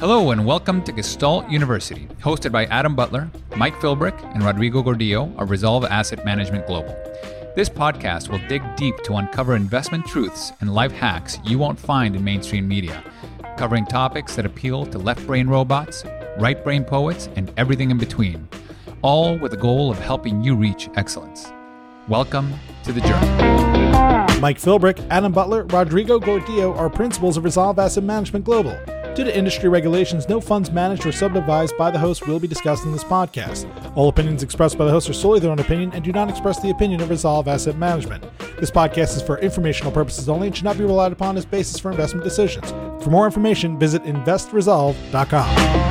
Hello and welcome to Gestalt University, hosted by Adam Butler, Mike Philbrick, and Rodrigo Gordillo of Resolve Asset Management Global. This podcast will dig deep to uncover investment truths and life hacks you won't find in mainstream media, covering topics that appeal to left brain robots, right brain poets, and everything in between, all with the goal of helping you reach excellence. Welcome to the journey. Mike Philbrick, Adam Butler, Rodrigo Gordillo are principals of Resolve Asset Management Global. Due to industry regulations, no funds managed or subadvised by the host will be discussed in this podcast. All opinions expressed by the host are solely their own opinion and do not express the opinion of Resolve Asset Management. This podcast is for informational purposes only and should not be relied upon as basis for investment decisions. For more information, visit investresolve.com.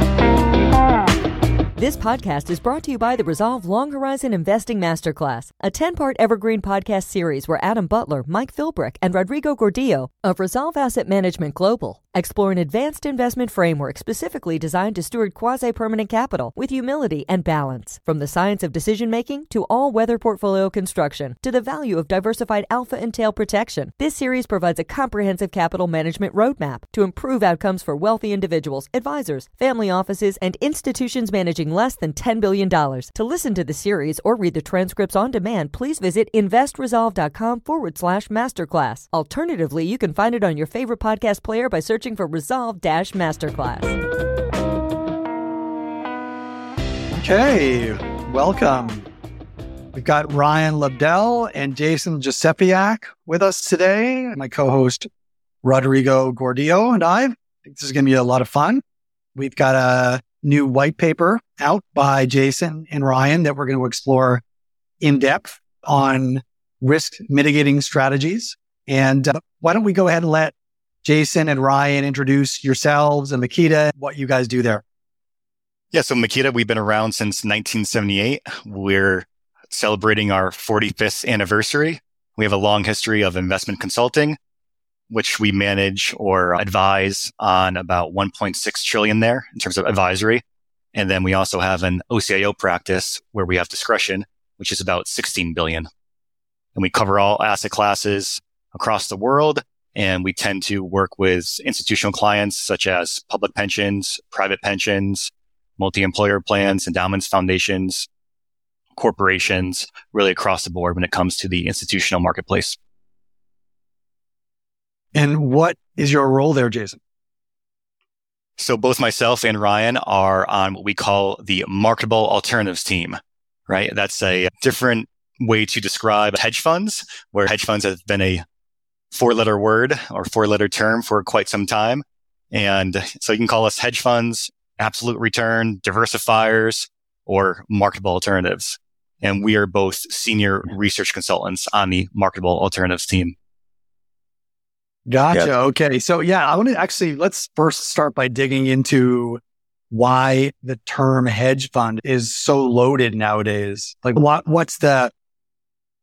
This podcast is brought to you by the Resolve Long Horizon Investing Masterclass, a 10 part evergreen podcast series where Adam Butler, Mike Philbrick, and Rodrigo Gordillo of Resolve Asset Management Global explore an advanced investment framework specifically designed to steward quasi permanent capital with humility and balance. From the science of decision making to all weather portfolio construction to the value of diversified alpha and tail protection, this series provides a comprehensive capital management roadmap to improve outcomes for wealthy individuals, advisors, family offices, and institutions managing less than $10 billion. To listen to the series or read the transcripts on demand, please visit investresolve.com forward slash masterclass. Alternatively, you can find it on your favorite podcast player by searching for Resolve Dash Masterclass. Okay, welcome. We've got Ryan Lobdell and Jason Josephiac with us today. My co-host Rodrigo Gordillo and I. I think this is going to be a lot of fun. We've got a new white paper out by Jason and Ryan that we're going to explore in depth on risk mitigating strategies. And uh, why don't we go ahead and let Jason and Ryan introduce yourselves and Meketa, what you guys do there? Yeah. So Meketa, we've been around since 1978. We're celebrating our 45th anniversary. We have a long history of investment consulting, which we manage or advise on about 1.6 trillion there in terms of advisory. And then we also have an OCIO practice where we have discretion, which is about 16 billion. And we cover all asset classes across the world. And we tend to work with institutional clients such as public pensions, private pensions, multi-employer plans, endowments, foundations, corporations, really across the board when it comes to the institutional marketplace. And what is your role there, Jason? So both myself and Ryan are on what we call the marketable alternatives team, right? That's a different way to describe hedge funds, where hedge funds have been a four letter word or four letter term for quite some time. And so you can call us hedge funds, absolute return, diversifiers, or marketable alternatives. And we are both senior research consultants on the marketable alternatives team. Gotcha. Yep. Okay. So yeah, I want to actually, let's first start by digging into why the term hedge fund is so loaded nowadays. Like what, what's the,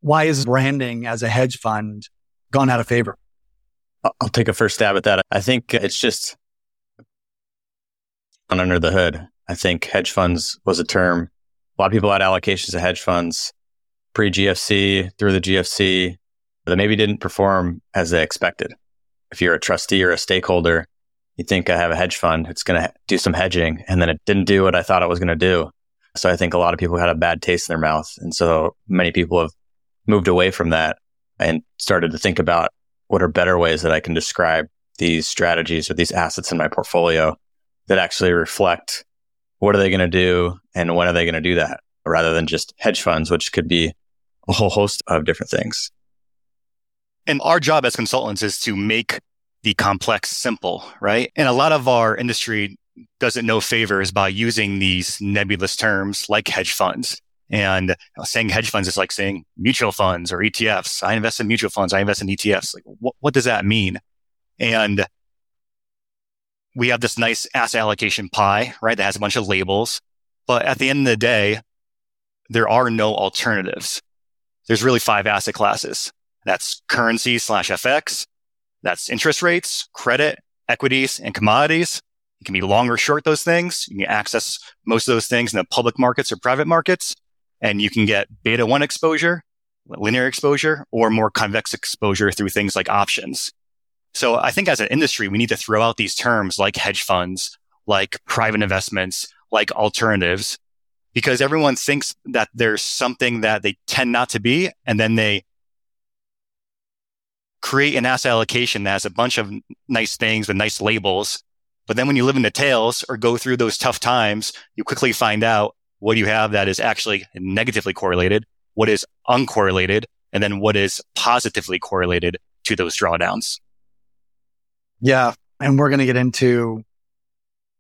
why is branding as a hedge fund gone out of favor? I'll take a first stab at that. I think it's just under the hood. I think hedge funds was a term. A lot of people had allocations to hedge funds pre GFC, through the GFC, that maybe didn't perform as they expected if you're a trustee or a stakeholder, you think I have a hedge fund, it's going to do some hedging. And then it didn't do what I thought it was going to do. So I think a lot of people had a bad taste in their mouth. And so many people have moved away from that and started to think about what are better ways that I can describe these strategies or these assets in my portfolio that actually reflect what are they going to do and when are they going to do that rather than just hedge funds, which could be a whole host of different things. And our job as consultants is to make the complex simple, right? And a lot of our industry does it no favors by using these nebulous terms like hedge funds. And saying hedge funds is like saying mutual funds or ETFs. I invest in mutual funds. I invest in ETFs. Like, what, what does that mean? And we have this nice asset allocation pie, right? That has a bunch of labels. But at the end of the day, there are no alternatives. There's really five asset classes. That's currency slash FX. That's interest rates, credit, equities, and commodities. You can be long or short those things. You can access most of those things in the public markets or private markets. And you can get beta one exposure, linear exposure, or more convex exposure through things like options. So I think as an industry, we need to throw out these terms like hedge funds like private investments, like alternatives, because everyone thinks that there's something that they tend not to be. And then they create an asset allocation that has a bunch of nice things with nice labels. But then when you live in the tails or go through those tough times, you quickly find out what you have that is actually negatively correlated, what is uncorrelated, and then what is positively correlated to those drawdowns. Yeah. And we're going to get into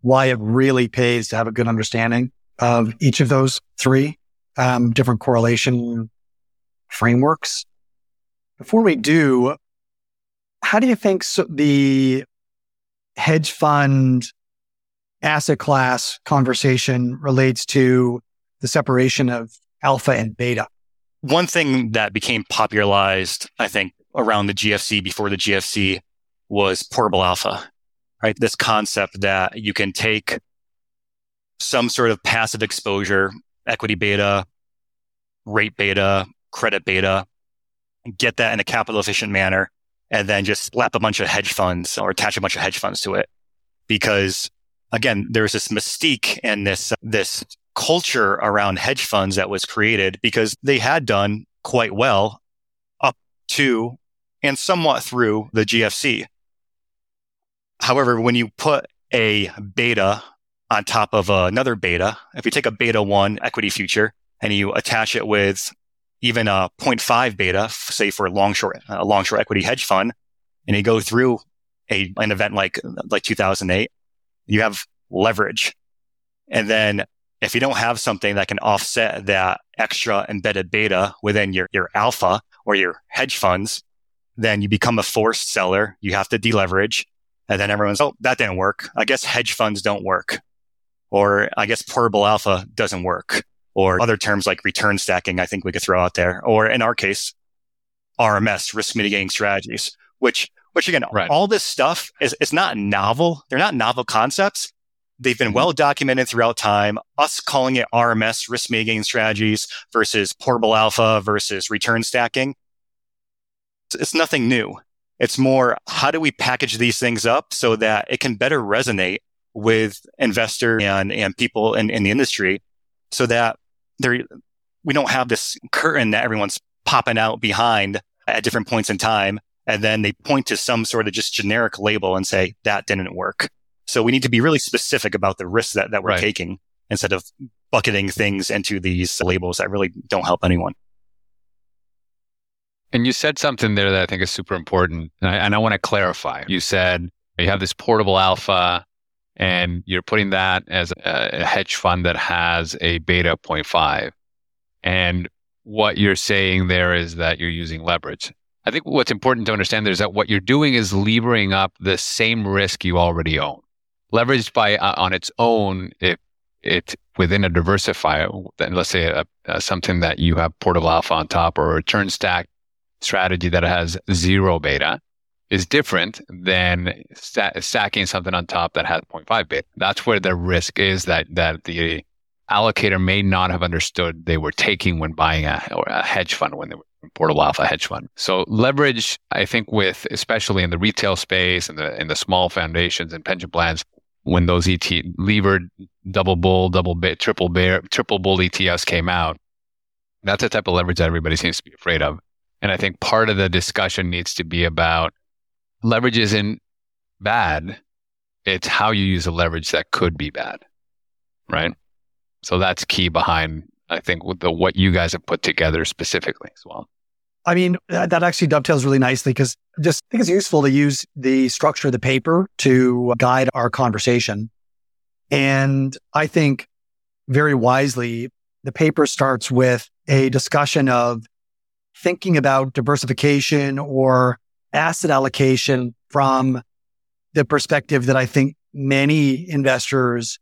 why it really pays to have a good understanding of each of those three um, different correlation frameworks. Before we do, how do you think so the hedge fund asset class conversation relates to the separation of alpha and beta? One thing that became popularized, I think, around the GFC before the GFC was portable alpha, right? This concept that you can take some sort of passive exposure, equity beta, rate beta, credit beta, get that in a capital efficient manner, and then just slap a bunch of hedge funds or attach a bunch of hedge funds to it. Because again, there's this mystique and this, this culture around hedge funds that was created because they had done quite well up to and somewhat through the GFC. However, when you put a beta on top of another beta, if you take a beta one equity future and you attach it with even a 0.5 beta, say for a long short, a long short equity hedge fund, and you go through a, an event like, like 2008, you have leverage. And then if you don't have something that can offset that extra embedded beta within your, your alpha or your hedge funds, then you become a forced seller. You have to deleverage. And then everyone's, oh, that didn't work. I guess hedge funds don't work. Or I guess portable alpha doesn't work. Or other terms like return stacking, I think we could throw out there. Or in our case, RMS, risk mitigating strategies, which, which again, right. all this stuff is, is not novel. They're not novel concepts. They've been mm-hmm. well documented throughout time. Us calling it RMS, risk mitigating strategies versus portable alpha versus return stacking. It's nothing new. It's more, how do we package these things up so that it can better resonate with investors and, and people in, in the industry so that there, we don't have this curtain that everyone's popping out behind at different points in time. And then they point to some sort of just generic label and say that didn't work. So we need to be really specific about the risks that, that we're right. taking instead of bucketing things into these labels that really don't help anyone. And you said something there that I think is super important. And I, and I want to clarify. You said you have this portable alpha Mm-hmm. and you're putting that as a, hedge fund that has a beta 0.5. And what you're saying there is that you're using leverage. I think what's important to understand there is that what you're doing is levering up the same risk you already own leveraged by uh, on its own, if it within a diversifier, let's say a, a, something that you have portable alpha on top or a return stack strategy that has zero beta is different than st- stacking something on top that has 0.5 bit. That's where the risk is that, that the allocator may not have understood they were taking when buying a, a hedge fund when they were portable alpha hedge fund. So leverage, I think with, especially in the retail space and the, in the small foundations and pension plans, when those ET levered double bull, double bit, triple bear, triple bull ETFs came out. That's the type of leverage that everybody seems to be afraid of. And I think part of the discussion needs to be about leverage isn't bad. It's how you use a leverage that could be bad. Right. So that's key behind, I think, the, what you guys have put together specifically as well. I mean, that actually dovetails really nicely because just I think it's useful to use the structure of the paper to guide our conversation. And I think very wisely, the paper starts with a discussion of thinking about diversification or asset allocation from the perspective that I think many investors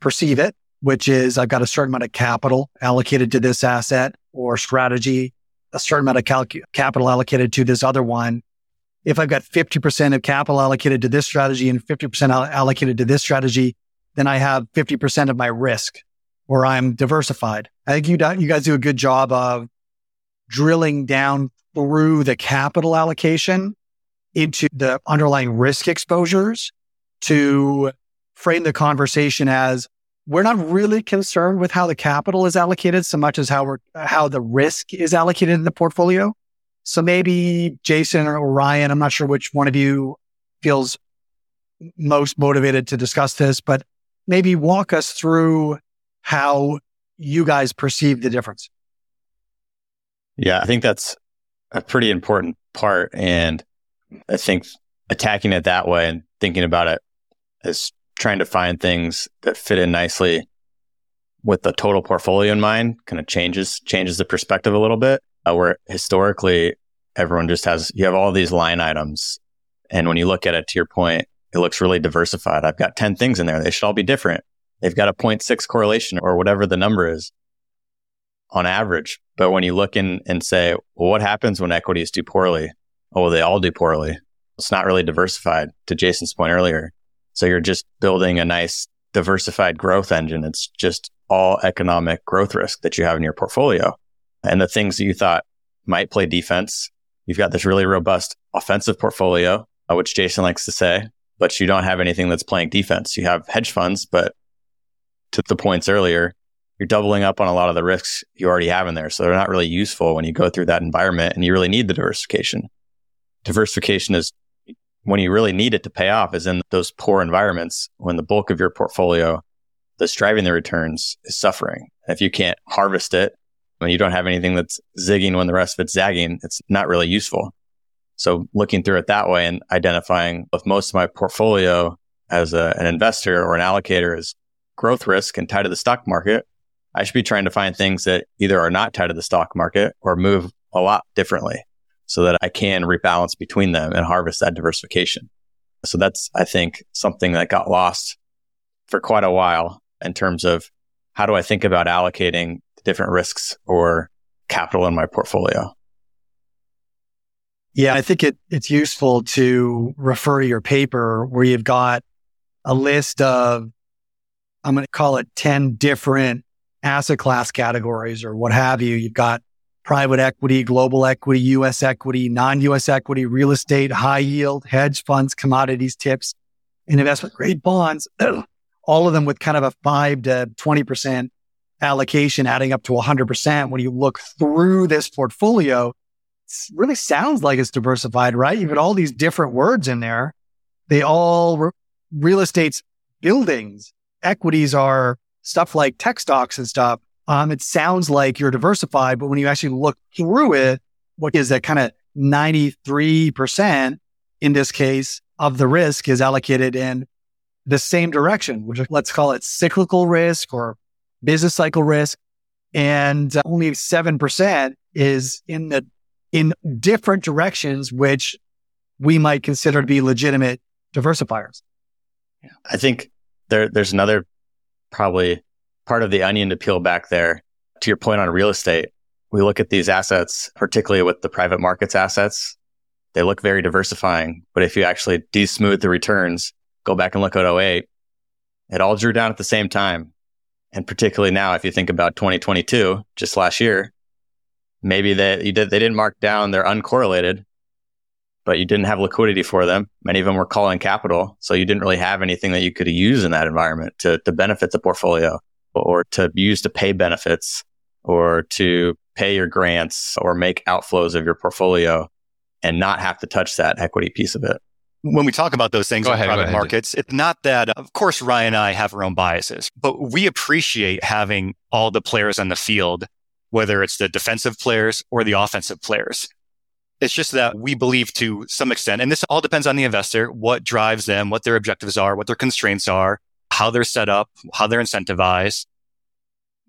perceive it, which is I've got a certain amount of capital allocated to this asset or strategy a certain amount of capital allocated to this other one. If I've got 50% of capital allocated to this strategy and 50% allocated to this strategy, then I have 50% of my risk or I'm diversified. I think you, you guys do a good job of drilling down through the capital allocation into the underlying risk exposures to frame the conversation as we're not really concerned with how the capital is allocated so much as how we're, how the risk is allocated in the portfolio. So maybe Jason or Ryan, I'm not sure which one of you feels most motivated to discuss this, but maybe walk us through how you guys perceive the difference. Yeah, I think that's a pretty important part. And I think attacking it that way and thinking about it as trying to find things that fit in nicely with the total portfolio in mind kind of changes changes the perspective a little bit uh, where historically everyone just has you have all these line items and when you look at it to your point it looks really diversified. I've got 10 things in there. They should all be different. They've got a 0.6 correlation or whatever the number is on average but when you look in and say well what happens when equities do poorly oh they all do poorly it's not really diversified to jason's point earlier so you're just building a nice diversified growth engine. It's just all economic growth risk that you have in your portfolio. And the things that you thought might play defense, you've got this really robust offensive portfolio, uh, which Jason likes to say, but you don't have anything that's playing defense. You have hedge funds, but to the points earlier, you're doubling up on a lot of the risks you already have in there. So they're not really useful when you go through that environment and you really need the diversification. Diversification is when you really need it to pay off is in those poor environments when the bulk of your portfolio that's driving the returns is suffering. If you can't harvest it, when you don't have anything that's zigging when the rest of it's zagging, it's not really useful. So looking through it that way and identifying if most of my portfolio as a, an investor or an allocator is growth risk and tied to the stock market, I should be trying to find things that either are not tied to the stock market or move a lot differently so that I can rebalance between them and harvest that diversification. So that's, I think, something that got lost for quite a while in terms of how do I think about allocating different risks or capital in my portfolio. Yeah, I think it, it's useful to refer to your paper where you've got a list of, I'm going to call it 10 different asset class categories or what have you. You've got private equity, global equity, US equity, non-US equity, real estate, high yield, hedge funds, commodities, tips, and investment grade bonds, all of them with kind of a five to 20% allocation adding up to 100%. When you look through this portfolio, it really sounds like it's diversified, right? You've got all these different words in there. They all re- real estate's buildings. Equities are stuff like tech stocks and stuff. Um, it sounds like you're diversified, but when you actually look through it, what is that kind of 93% in this case of the risk is allocated in the same direction, which let's call it cyclical risk or business cycle risk. And only 7% is in the, in different directions, which we might consider to be legitimate diversifiers. I think there, there's another probably part of the onion to peel back there. To your point on real estate, we look at these assets, particularly with the private markets assets. They look very diversifying, but if you actually de-smooth the returns, go back and look at 08, it all drew down at the same time. And particularly now, if you think about 2022, just last year, maybe they, did, they didn't mark down, they're uncorrelated, but you didn't have liquidity for them. Many of them were calling capital. So you didn't really have anything that you could use in that environment to, to benefit the portfolio or to use to pay benefits or to pay your grants or make outflows of your portfolio and not have to touch that equity piece of it. When we talk about those things go in ahead, private markets, it's not that, of course, Ryan and I have our own biases, but we appreciate having all the players on the field, whether it's the defensive players or the offensive players. It's just that we believe to some extent, and this all depends on the investor, what drives them, what their objectives are, what their constraints are, how they're set up, how they're incentivized.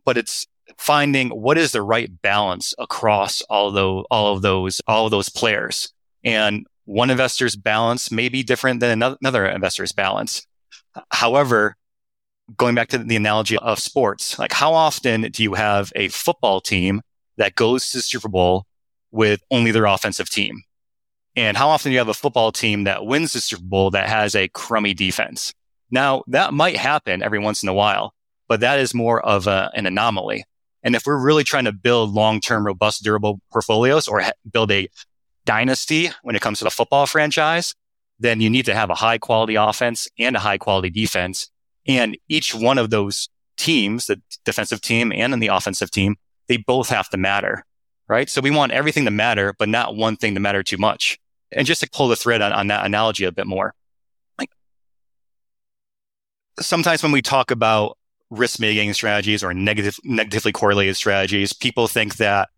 But it's finding what is the right balance across all those, all of those, all of those players. And one investor's balance may be different than another investor's balance. However, going back to the analogy of sports, like how often do you have a football team that goes to the Super Bowl with only their offensive team? And how often do you have a football team that wins the Super Bowl that has a crummy defense? Now that might happen every once in a while, but that is more of a, an anomaly. And if we're really trying to build long-term, robust, durable portfolios or ha- build a dynasty when it comes to the football franchise, then you need to have a high quality offense and a high quality defense And each one of those teams, the defensive team and the offensive team, they both have to matter, right? So we want everything to matter, but not one thing to matter too much. And just to pull the thread on, on that analogy a bit more, like sometimes when we talk about risk mitigating strategies or negative, negatively correlated strategies, people think that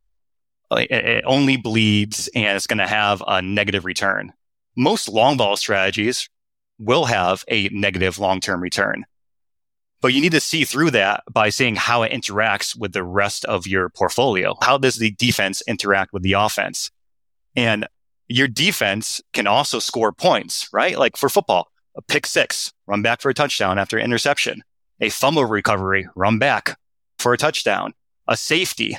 it only bleeds and it's going to have a negative return. Most long ball strategies will have a negative long term return. But you need to see through that by seeing how it interacts with the rest of your portfolio. How does the defense interact with the offense? And your defense can also score points, right? Like for football, a pick six, run back for a touchdown after interception, a fumble recovery, run back for a touchdown, a safety.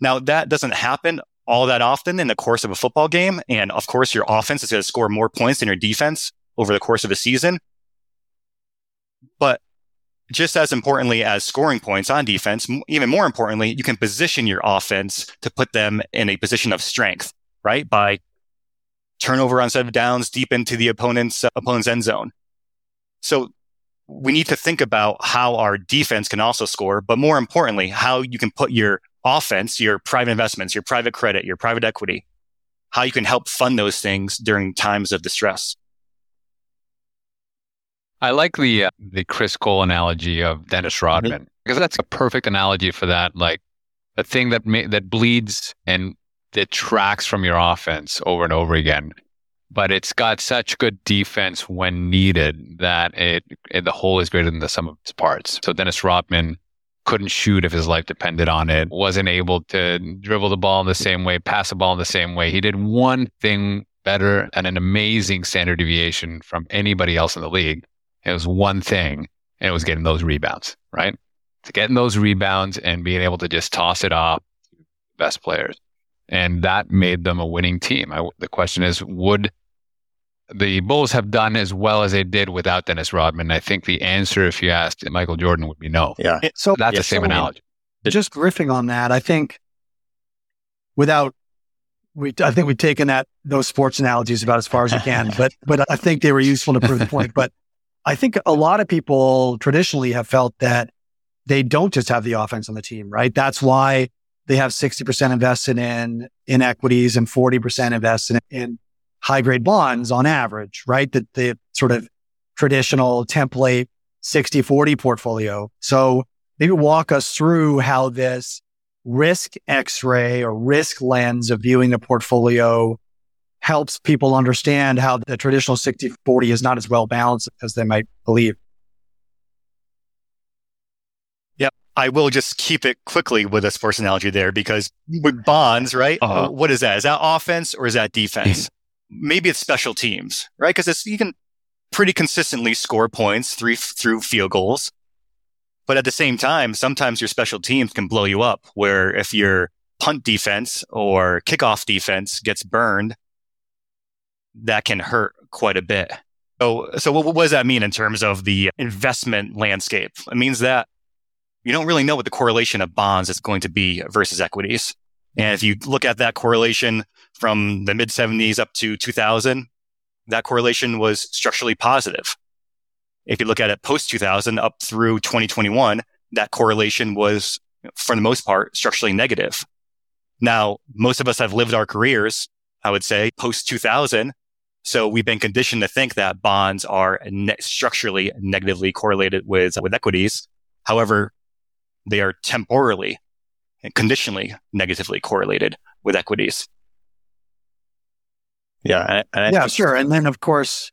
Now that doesn't happen all that often in the course of a football game. And of course, your offense is going to score more points than your defense over the course of a season. But just as importantly as scoring points on defense, even more importantly, you can position your offense to put them in a position of strength, right? By turnover on set of downs deep into the opponent's uh, opponent's end zone. So we need to think about how our defense can also score, but more importantly, how you can put your offense, your private investments, your private credit, your private equity, how you can help fund those things during times of distress. I like the uh, the Chris Cole analogy of Dennis mm-hmm. Rodman because that's a perfect analogy for that. Like a thing that ma- that bleeds and that tracks from your offense over and over again, but it's got such good defense when needed that it, it the whole is greater than the sum of its parts. So Dennis Rodman couldn't shoot if his life depended on it, wasn't able to dribble the ball in the same way, pass the ball in the same way. He did one thing better and an amazing standard deviation from anybody else in the league. It was one thing, and it was getting those rebounds, right? To getting those rebounds and being able to just toss it off best players. And that made them a winning team. I, the question is, would the Bulls have done as well as they did without Dennis Rodman? I think the answer, if you asked Michael Jordan, would be no. Yeah. So that's yeah, the same so analogy. Just riffing on that, I think without we, I think we've taken that those sports analogies about as far as we can, but but I think they were useful to prove the point. But I think a lot of people traditionally have felt that they don't just have the offense on the team, right? That's why they have 60% invested in, in equities and 40% invested in high grade bonds on average, right? That the sort of traditional template 60 40 portfolio. So maybe walk us through how this risk x-ray or risk lens of viewing the portfolio helps people understand how the traditional 60 40 is not as well balanced as they might believe. Yep. I will just keep it quickly with a sports analogy there because with bonds, right? Uh-huh. What is that? Is that offense or is that defense? Maybe it's special teams, right? Because you can pretty consistently score points through, through field goals. But at the same time, sometimes your special teams can blow you up where if your punt defense or kickoff defense gets burned, that can hurt quite a bit. So, so what, what does that mean in terms of the investment landscape? It means that you don't really know what the correlation of bonds is going to be versus equities. And if you look at that correlation from the mid 70s up to 2000, that correlation was structurally positive. If you look at it post 2000 up through 2021, that correlation was, for the most part, structurally negative. Now, most of us have lived our careers, I would say, post 2000 so we've been conditioned to think that bonds are ne- structurally negatively correlated with, with equities. However, they are temporally and conditionally negatively correlated with equities. Yeah. yeah, sure. And then of course,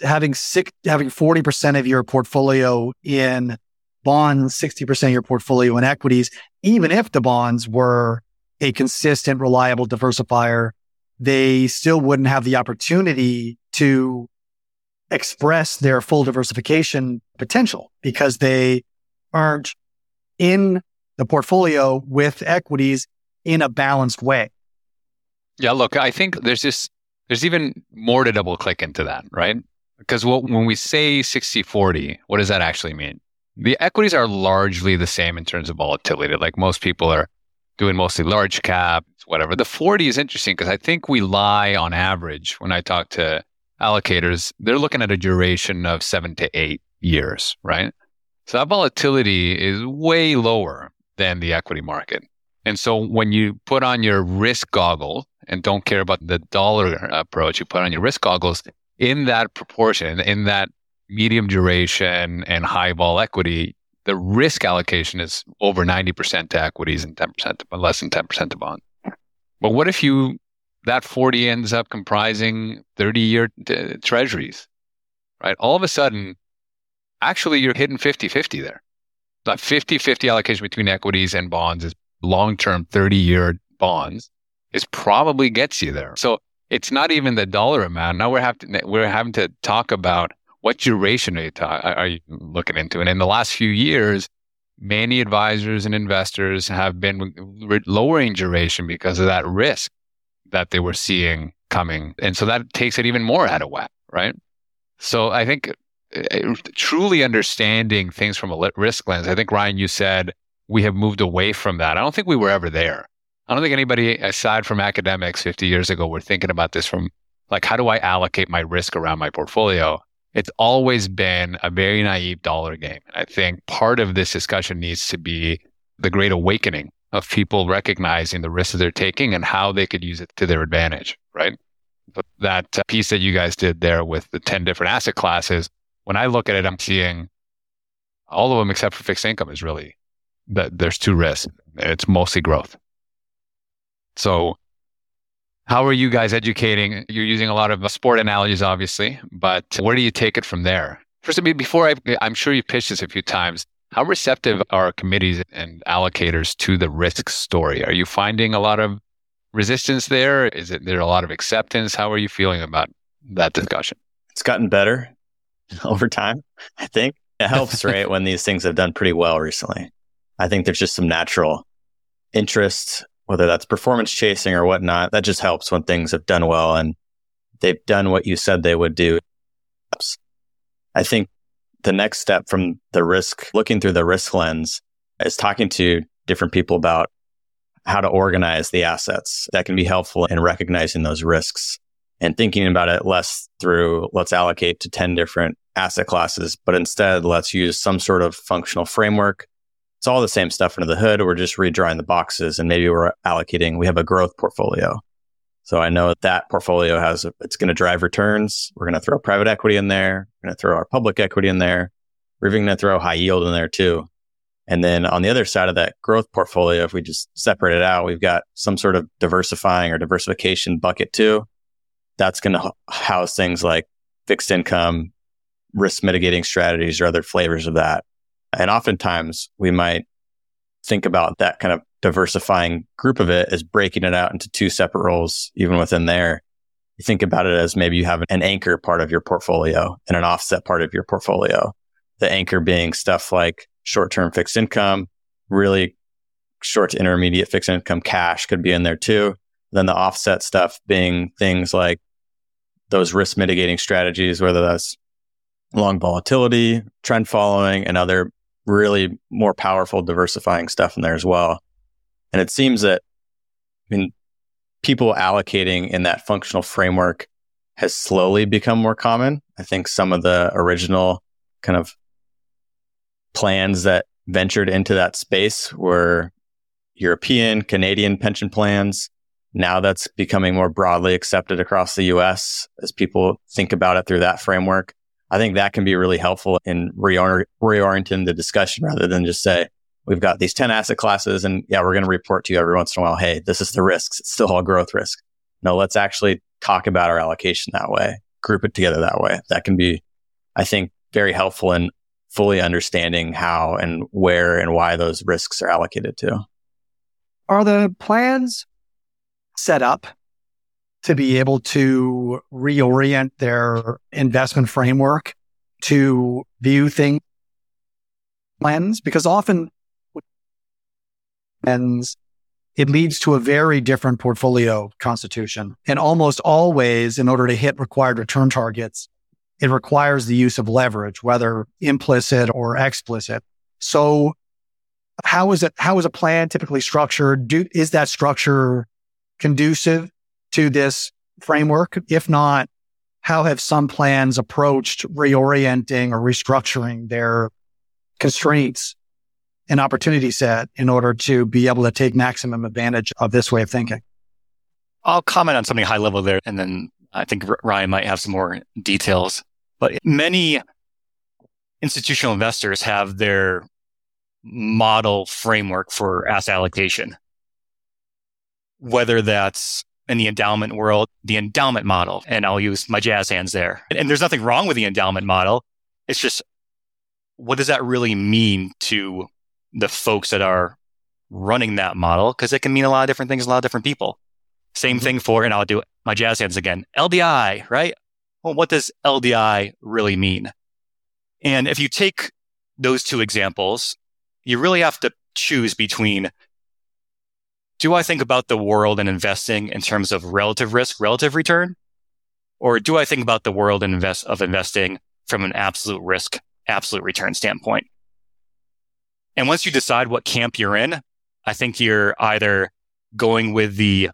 having six, having 40% of your portfolio in bonds, 60% of your portfolio in equities, even if the bonds were a consistent, reliable diversifier they still wouldn't have the opportunity to express their full diversification potential because they aren't in the portfolio with equities in a balanced way. Yeah, look, I think there's just there's even more to double click into that, right? Because what, when we say 60 40, what does that actually mean? The equities are largely the same in terms of volatility. Like most people are doing mostly large cap, whatever. The 40 is interesting because I think we lie on average when I talk to allocators, they're looking at a duration of seven to eight years, right? So that volatility is way lower than the equity market. And so when you put on your risk goggles and don't care about the dollar approach, you put on your risk goggles in that proportion, in that medium duration and high vol equity, the risk allocation is over 90% to equities and 10% to less than 10% to bonds. But what if you that 40 ends up comprising 30 year t- uh, treasuries, right? All of a sudden, actually, you're hitting 50 50 there. That 50 50 allocation between equities and bonds is long term 30 year bonds is probably gets you there. So it's not even the dollar amount. Now we're having to, we're having to talk about what duration are you, ta- are you looking into? And in the last few years, many advisors and investors have been re- lowering duration because of that risk that they were seeing coming. And so that takes it even more out of whack, right? So I think uh, truly understanding things from a risk lens, I think, Ryan, you said we have moved away from that. I don't think we were ever there. I don't think anybody aside from academics 50 years ago were thinking about this from like, how do I allocate my risk around my portfolio? It's always been a very naive dollar game. I think part of this discussion needs to be the great awakening of people recognizing the risks they're taking and how they could use it to their advantage, right? But that uh, piece that you guys did there with the 10 different asset classes, when I look at it, I'm seeing all of them except for fixed income is really that there's two risks. It's mostly growth. So how are you guys educating? You're using a lot of uh, sport analogies, obviously, but where do you take it from there? First, I mean, before I, I'm sure you pitched this a few times. How receptive are committees and allocators to the risk story? Are you finding a lot of resistance there? Is it there a lot of acceptance? How are you feeling about that discussion? It's gotten better over time. I think it helps, right? when these things have done pretty well recently. I think there's just some natural interest, whether that's performance chasing or whatnot. That just helps when things have done well and they've done what you said they would do. I think the next step from the risk, looking through the risk lens, is talking to different people about how to organize the assets. That can be helpful in recognizing those risks and thinking about it less through let's allocate to 10 different asset classes, but instead let's use some sort of functional framework. It's all the same stuff under the hood. We're just redrawing the boxes and maybe we're allocating, we have a growth portfolio. So I know that portfolio has, it's going to drive returns. We're going to throw private equity in there. We're going to throw our public equity in there. We're even going to throw high yield in there too. And then on the other side of that growth portfolio, if we just separate it out, we've got some sort of diversifying or diversification bucket too. That's going to house things like fixed income, risk mitigating strategies or other flavors of that. And oftentimes we might think about that kind of diversifying group of it as breaking it out into two separate roles, even within there. You think about it as maybe you have an anchor part of your portfolio and an offset part of your portfolio. The anchor being stuff like short term fixed income, really short to intermediate fixed income cash could be in there too. Then the offset stuff being things like those risk mitigating strategies, whether that's long volatility, trend following, and other really more powerful diversifying stuff in there as well. And it seems that, I mean, people allocating in that functional framework has slowly become more common. I think some of the original kind of plans that ventured into that space were European, Canadian pension plans. Now that's becoming more broadly accepted across the US as people think about it through that framework. I think that can be really helpful in reorienting the discussion rather than just say, we've got these 10 asset classes and yeah, we're going to report to you every once in a while. Hey, this is the risks. It's still all growth risk. No, let's actually talk about our allocation that way, group it together that way. That can be, I think, very helpful in fully understanding how and where and why those risks are allocated to. Are the plans set up to be able to reorient their investment framework to view things lens? Because often lens, it leads to a very different portfolio constitution. And almost always, in order to hit required return targets, it requires the use of leverage, whether implicit or explicit. So how is it, how is a plan typically structured? Do, is that structure conducive to this framework? If not, how have some plans approached reorienting or restructuring their constraints and opportunity set in order to be able to take maximum advantage of this way of thinking. I'll comment on something high level there, and then I think Ryan might have some more details. But many institutional investors have their model framework for asset allocation, whether that's in the endowment world, the endowment model, and I'll use my jazz hands there. And, and there's nothing wrong with the endowment model. It's just, what does that really mean to the folks that are running that model? Because it can mean a lot of different things, a lot of different people. Same mm-hmm. thing for, and I'll do my jazz hands again, LDI, right? Well, what does LDI really mean? And if you take those two examples, you really have to choose between do I think about the world and investing in terms of relative risk, relative return? Or do I think about the world and invest of investing from an absolute risk, absolute return standpoint? And once you decide what camp you're in, I think you're either going with the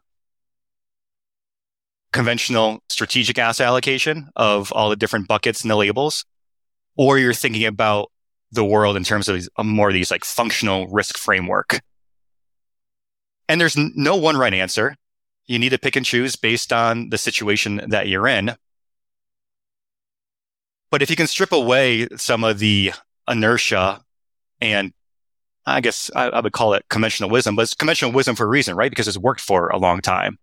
conventional strategic asset allocation of all the different buckets and the labels, or you're thinking about the world in terms of more of these like functional risk framework. And there's no one right answer. You need to pick and choose based on the situation that you're in. But if you can strip away some of the inertia and I guess I, I would call it conventional wisdom, but it's conventional wisdom for a reason, right? Because it's worked for a long time.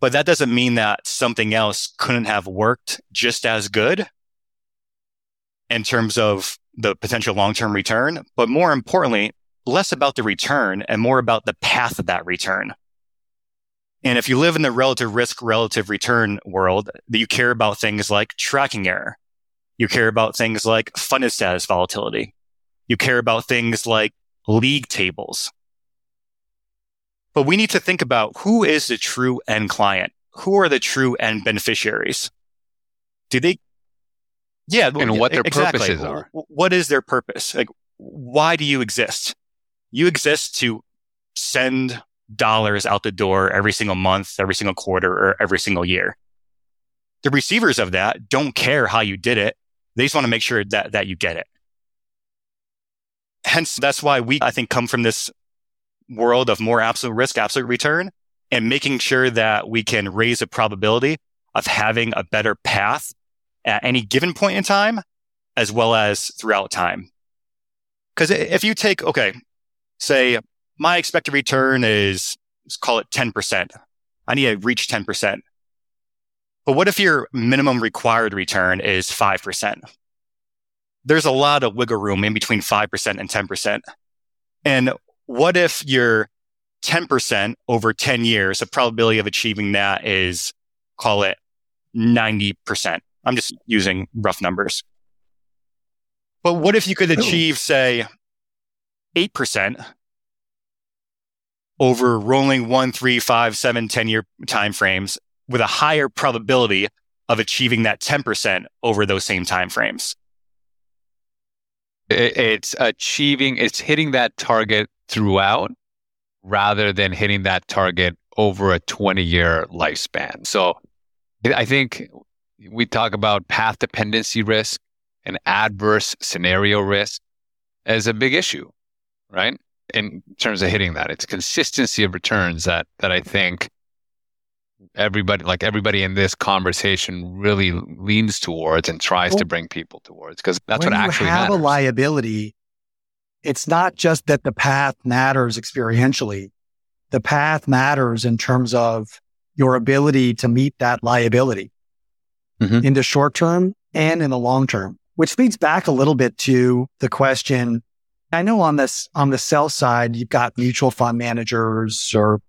But that doesn't mean that something else couldn't have worked just as good in terms of the potential long-term return. But more importantly, less about the return and more about the path of that return. And if you live in the relative risk, relative return world, that you care about things like tracking error. You care about things like funded status volatility. You care about things like league tables. But we need to think about who is the true end client? Who are the true end beneficiaries? Do they, yeah, and what their exactly. purposes are. What is their purpose? Like, why do you exist? You exist to send dollars out the door every single month, every single quarter, or every single year. The receivers of that don't care how you did it. They just want to make sure that, that you get it. Hence, that's why we, I think, come from this world of more absolute risk, absolute return, and making sure that we can raise the probability of having a better path at any given point in time, as well as throughout time. Because if you take, okay, say my expected return is, let's call it 10%. I need to reach 10%. But what if your minimum required return is 5%? There's a lot of wiggle room in between 5% and 10%. And what if your 10% over 10 years, the probability of achieving that is, call it 90%. I'm just using rough numbers. But what if you could oh. achieve, say, 8% over rolling one, three, five, seven, 10 year timeframes with a higher probability of achieving that 10% over those same timeframes? It's achieving, it's hitting that target throughout rather than hitting that target over a 20 year lifespan. So I think we talk about path dependency risk and adverse scenario risk as a big issue, right? In terms of hitting that, it's consistency of returns that that I think everybody, like everybody in this conversation, really leans towards and tries well, to bring people towards because that's what actually you have matters. a liability. It's not just that the path matters experientially. The path matters in terms of your ability to meet that liability mm-hmm. in the short term and in the long term, which leads back a little bit to the question. I know on this, on the sell side, you've got mutual fund managers or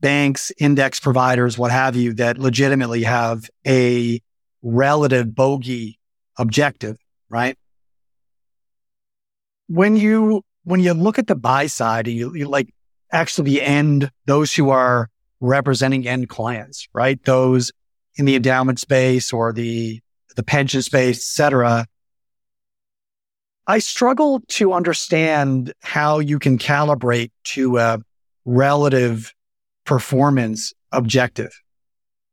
banks, index providers, what have you, that legitimately have a relative bogey objective, right? When you, when you look at the buy side you, you like actually end, those who are representing end clients, right? Those in the endowment space or the, the pension space, et cetera. I struggle to understand how you can calibrate to a relative performance objective.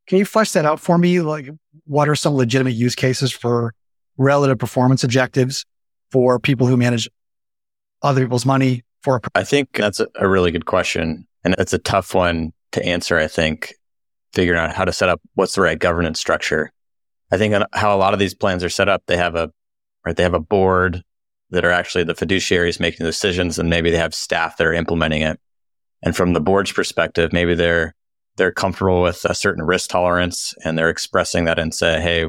Can you flesh that out for me? Like, what are some legitimate use cases for relative performance objectives for people who manage other people's money for a I think that's a, really good question. And it's a tough one to answer, I think, figuring out how to set up what's the right governance structure. I think how a lot of these plans are set up, they have a, right, they have a board that are actually the fiduciaries making the decisions and maybe they have staff that are implementing it. And from the board's perspective, maybe they're, they're comfortable with a certain risk tolerance and they're expressing that and say, Hey,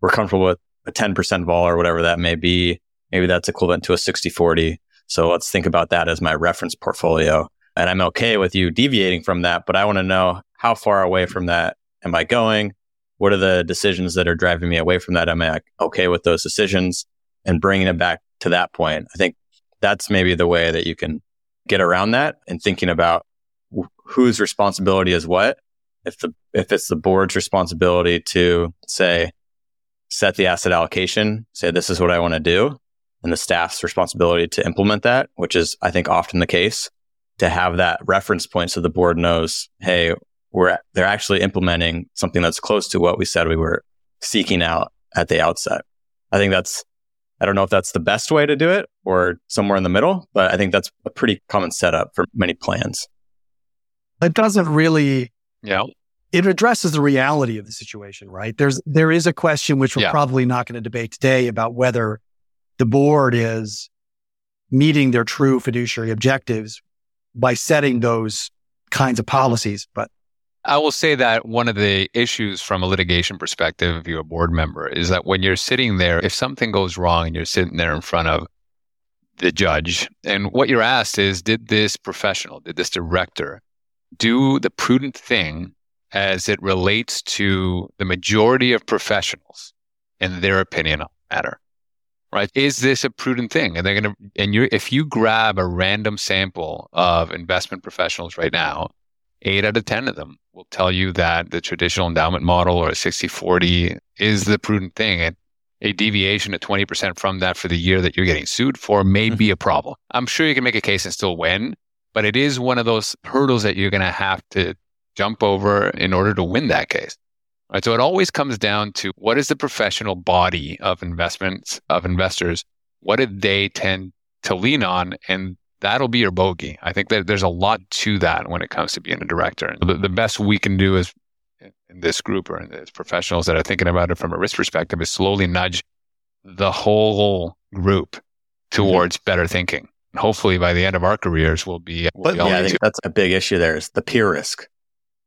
we're comfortable with a 10% vol or whatever that may be. Maybe that's equivalent to a 60 40. So let's think about that as my reference portfolio. And I'm okay with you deviating from that, but I want to know how far away from that am I going? What are the decisions that are driving me away from that? Am I okay with those decisions and bringing it back to that point? I think that's maybe the way that you can get around that and thinking about whose responsibility is what. If the, if it's the board's responsibility to say, set the asset allocation, say, this is what I want to do. And the staff's responsibility to implement that, which is, I think, often the case to have that reference point so the board knows, hey, we're they're actually implementing something that's close to what we said we were seeking out at the outset. I think that's I don't know if that's the best way to do it or somewhere in the middle, but I think that's a pretty common setup for many plans. It doesn't really yeah. It addresses the reality of the situation, right? There's there is a question which we're yeah. probably not going to debate today about whether the board is meeting their true fiduciary objectives by setting those kinds of policies. But I will say that one of the issues from a litigation perspective, if you're a board member, is that when you're sitting there, if something goes wrong and you're sitting there in front of the judge, and what you're asked is, did this professional, did this director do the prudent thing as it relates to the majority of professionals and their opinion on the matter? Right? Is this a prudent thing? And they're to, and you, if you grab a random sample of investment professionals right now, eight out of 10 of them will tell you that the traditional endowment model or a 60 40 is the prudent thing. And a deviation of 20% from that for the year that you're getting sued for may mm-hmm. be a problem. I'm sure you can make a case and still win, but it is one of those hurdles that you're going to have to jump over in order to win that case. Right. So it always comes down to what is the professional body of investments, of investors? What did they tend to lean on? And that'll be your bogey. I think that there's a lot to that when it comes to being a director. The, the best we can do is in this group or in as professionals that are thinking about it from a risk perspective is slowly nudge the whole group towards better thinking. And hopefully by the end of our careers, we'll be. We'll but be yeah, I think that's a big issue there is the peer risk.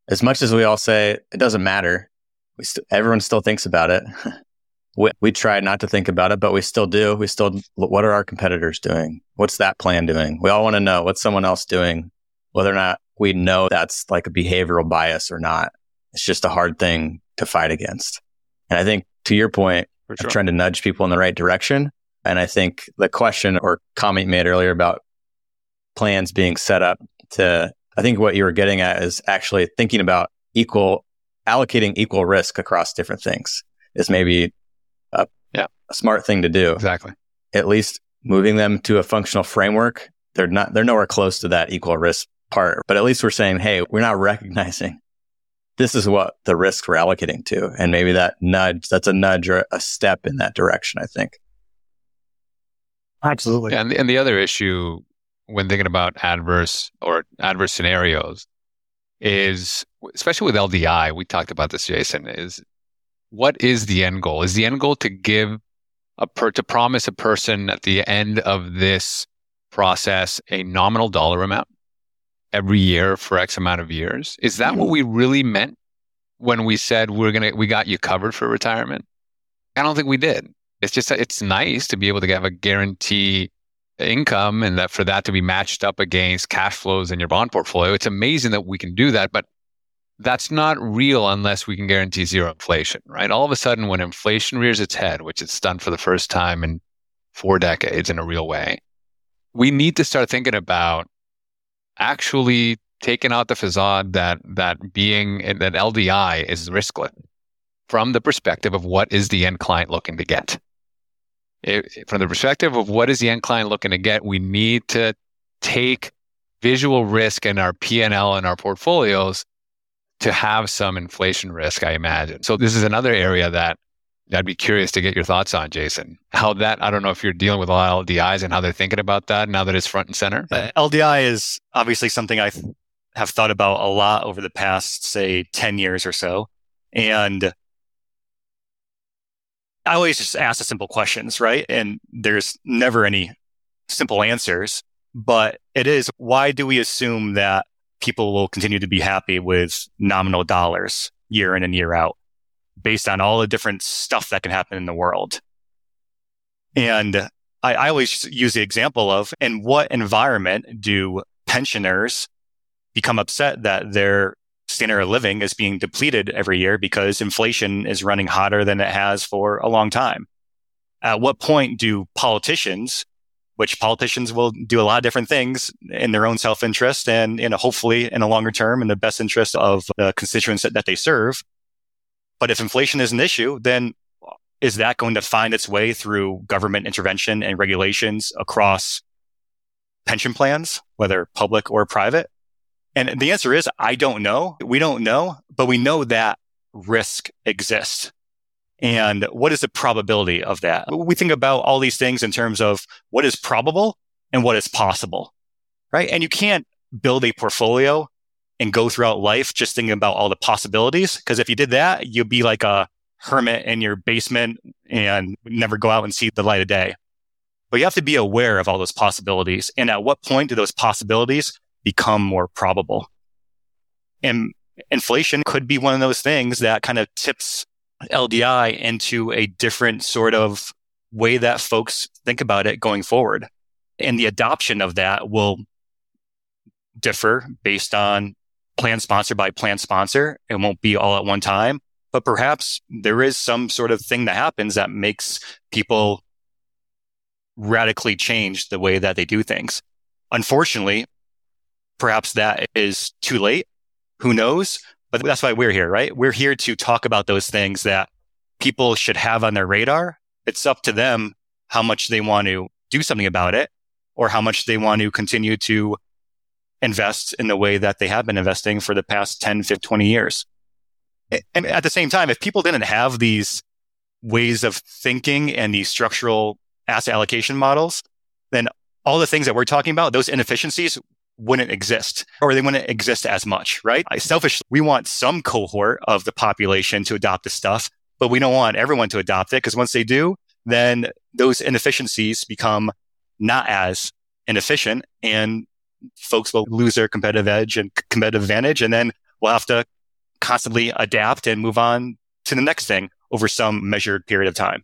As much as we all say it doesn't matter, we st- everyone still thinks about it. we, we try not to think about it, but we still do. We still, what are our competitors doing? What's that plan doing? We all want to know what's someone else doing, whether or not we know that's like a behavioral bias or not. It's just a hard thing to fight against. And I think to your point, sure. trying to nudge people in the right direction. And I think the question or comment made earlier about plans being set up to, I think what you were getting at is actually thinking about equal, allocating equal risk across different things is maybe yeah. a smart thing to do. Exactly. At least moving them to a functional framework. They're not, they're nowhere close to that equal risk part, but at least we're saying, Hey, we're not recognizing this is what the risks we're allocating to. And maybe that nudge, that's a nudge or a step in that direction, I think. Absolutely. And, and the other issue when thinking about adverse or adverse scenarios is, especially with LDI, we talked about this, Jason, is what is the end goal? Is the end goal to give a per, to promise a person at the end of this process a nominal dollar amount every year for X amount of years? Is that what we really meant when we said we're gonna we got you covered for retirement? I don't think we did. It's just it's nice to be able to have a guarantee income and that for that to be matched up against cash flows in your bond portfolio. It's amazing that we can do that, but that's not real unless we can guarantee zero inflation, right? All of a sudden, when inflation rears its head, which it's done for the first time in four decades in a real way, we need to start thinking about actually taking out the facade that that being that LDI is riskless from the perspective of what is the end client looking to get. It, from the perspective of what is the end client looking to get, we need to take visual risk in our P&L and our portfolios to have some inflation risk, I imagine. So this is another area that I'd be curious to get your thoughts on, Jason. How that, I don't know if you're dealing with a lot of LDIs and how they're thinking about that now that it's front and center. Uh, LDI is obviously something I have thought about a lot over the past, say, 10 years or so. And I always just ask the simple questions, right? And there's never any simple answers, but it is why do we assume that people will continue to be happy with nominal dollars year in and year out? based on all the different stuff that can happen in the world. And I, I always use the example of in what environment do pensioners become upset that their standard of living is being depleted every year because inflation is running hotter than it has for a long time? At what point do politicians, which politicians will do a lot of different things in their own self-interest and, you know, hopefully in the longer term in the best interest of the constituents that, that they serve, but if inflation is an issue, then is that going to find its way through government intervention and regulations across pension plans, whether public or private? And the answer is, I don't know. We don't know, but we know that risk exists. And what is the probability of that? We think about all these things in terms of what is probable and what is possible, right? And you can't build a portfolio and go throughout life just thinking about all the possibilities. Because if you did that, you'd be like a hermit in your basement and never go out and see the light of day. But you have to be aware of all those possibilities. And at what point do those possibilities become more probable? And inflation could be one of those things that kind of tips LDI into a different sort of way that folks think about it going forward. And the adoption of that will differ based on plan sponsor by plan sponsor. It won't be all at one time, but perhaps there is some sort of thing that happens that makes people radically change the way that they do things. Unfortunately, perhaps that is too late. Who knows? But that's why we're here, right? We're here to talk about those things that people should have on their radar. It's up to them how much they want to do something about it or how much they want to continue to invest in the way that they have been investing for the past 10, 15, 20 years. And at the same time, if people didn't have these ways of thinking and these structural asset allocation models, then all the things that we're talking about, those inefficiencies wouldn't exist or they wouldn't exist as much, right? Selfishly, we want some cohort of the population to adopt this stuff, but we don't want everyone to adopt it because once they do, then those inefficiencies become not as inefficient and folks will lose their competitive edge and competitive advantage. And then we'll have to constantly adapt and move on to the next thing over some measured period of time.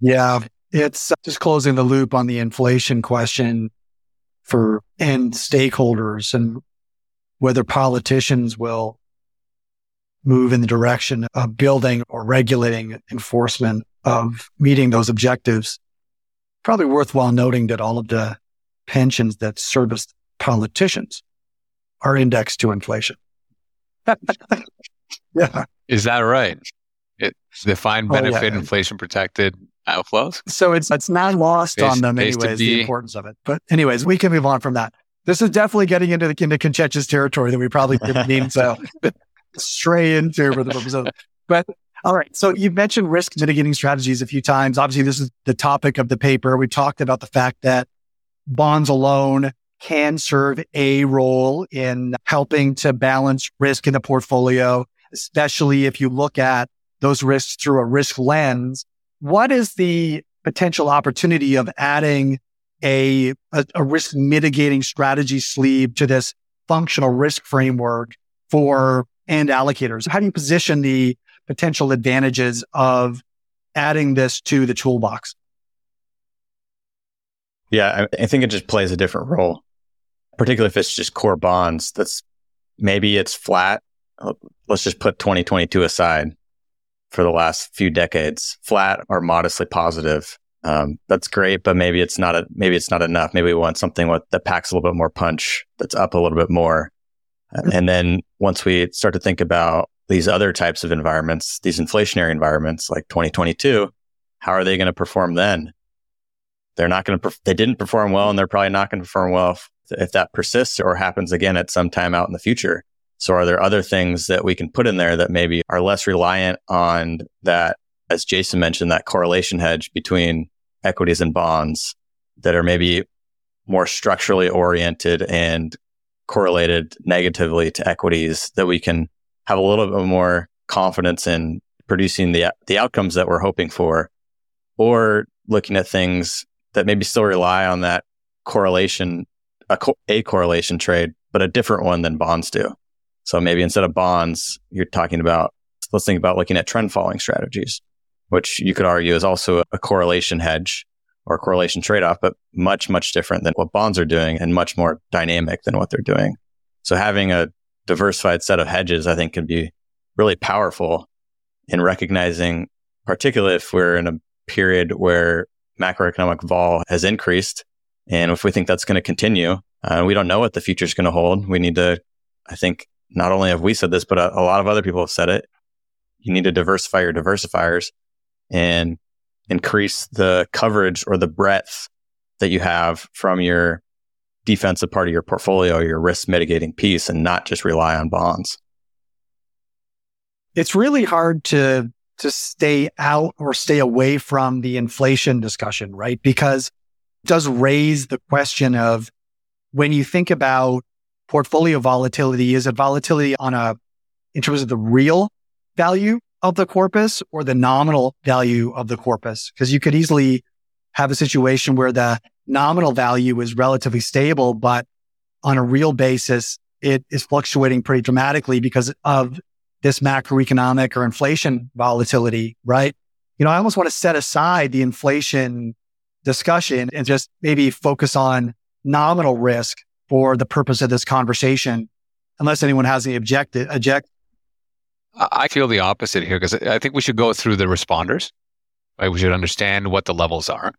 Yeah. It's uh, just closing the loop on the inflation question for end stakeholders and whether politicians will move in the direction of building or regulating enforcement of meeting those objectives. Probably worthwhile noting that all of the pensions that service politicians are indexed to inflation. yeah. Is that right? It's defined benefit, oh, yeah. inflation protected outflows. So it's it's not lost based, on them anyways, the importance of it. But anyways, we can move on from that. This is definitely getting into the into contentious territory that we probably didn't need to stray into for the purpose of But all right. So you've mentioned risk mitigating strategies a few times. Obviously, this is the topic of the paper. We talked about the fact that bonds alone can serve a role in helping to balance risk in the portfolio, especially if you look at those risks through a risk lens. What is the potential opportunity of adding a, a, a risk mitigating strategy sleeve to this functional risk framework for end allocators? How do you position the potential advantages of adding this to the toolbox? Yeah, I, I think it just plays a different role, particularly if it's just core bonds. That's maybe it's flat. Let's just put 2022 aside for the last few decades, flat or modestly positive. Um, that's great, but maybe it's not a, maybe it's not enough. Maybe we want something with, that packs a little bit more punch, that's up a little bit more. And then once we start to think about these other types of environments, these inflationary environments like 2022, how are they going to perform then? they're not going to, they didn't perform well and they're probably not going to perform well if, if, that persists or happens again at some time out in the future. So are there other things that we can put in there that maybe are less reliant on that, as Jason mentioned, that correlation hedge between equities and bonds that are maybe more structurally oriented and correlated negatively to equities that we can have a little bit more confidence in producing the, the outcomes that we're hoping for or looking at things that maybe still rely on that correlation, a, co- a correlation trade, but a different one than bonds do. So maybe instead of bonds, you're talking about, let's think about looking at trend following strategies, which you could argue is also a correlation hedge or correlation trade off, but much, much different than what bonds are doing and much more dynamic than what they're doing. So having a diversified set of hedges, I think can be really powerful in recognizing, particularly if we're in a period where macroeconomic vol has increased. And if we think that's going to continue, uh, we don't know what the future is going to hold. We need to, I think, not only have we said this, but a, a lot of other people have said it. You need to diversify your diversifiers and increase the coverage or the breadth that you have from your defensive part of your portfolio, your risk mitigating piece, and not just rely on bonds. It's really hard to to stay out or stay away from the inflation discussion, right? Because it does raise the question of when you think about portfolio volatility, is it volatility on a, in terms of the real value of the corpus or the nominal value of the corpus? Because you could easily have a situation where the nominal value is relatively stable, but on a real basis, it is fluctuating pretty dramatically because of this macroeconomic or inflation volatility, right? You know, I almost want to set aside the inflation discussion and just maybe focus on nominal risk for the purpose of this conversation, unless anyone has any object, object. I feel the opposite here because I think we should go through the responders, right? We should understand what the levels are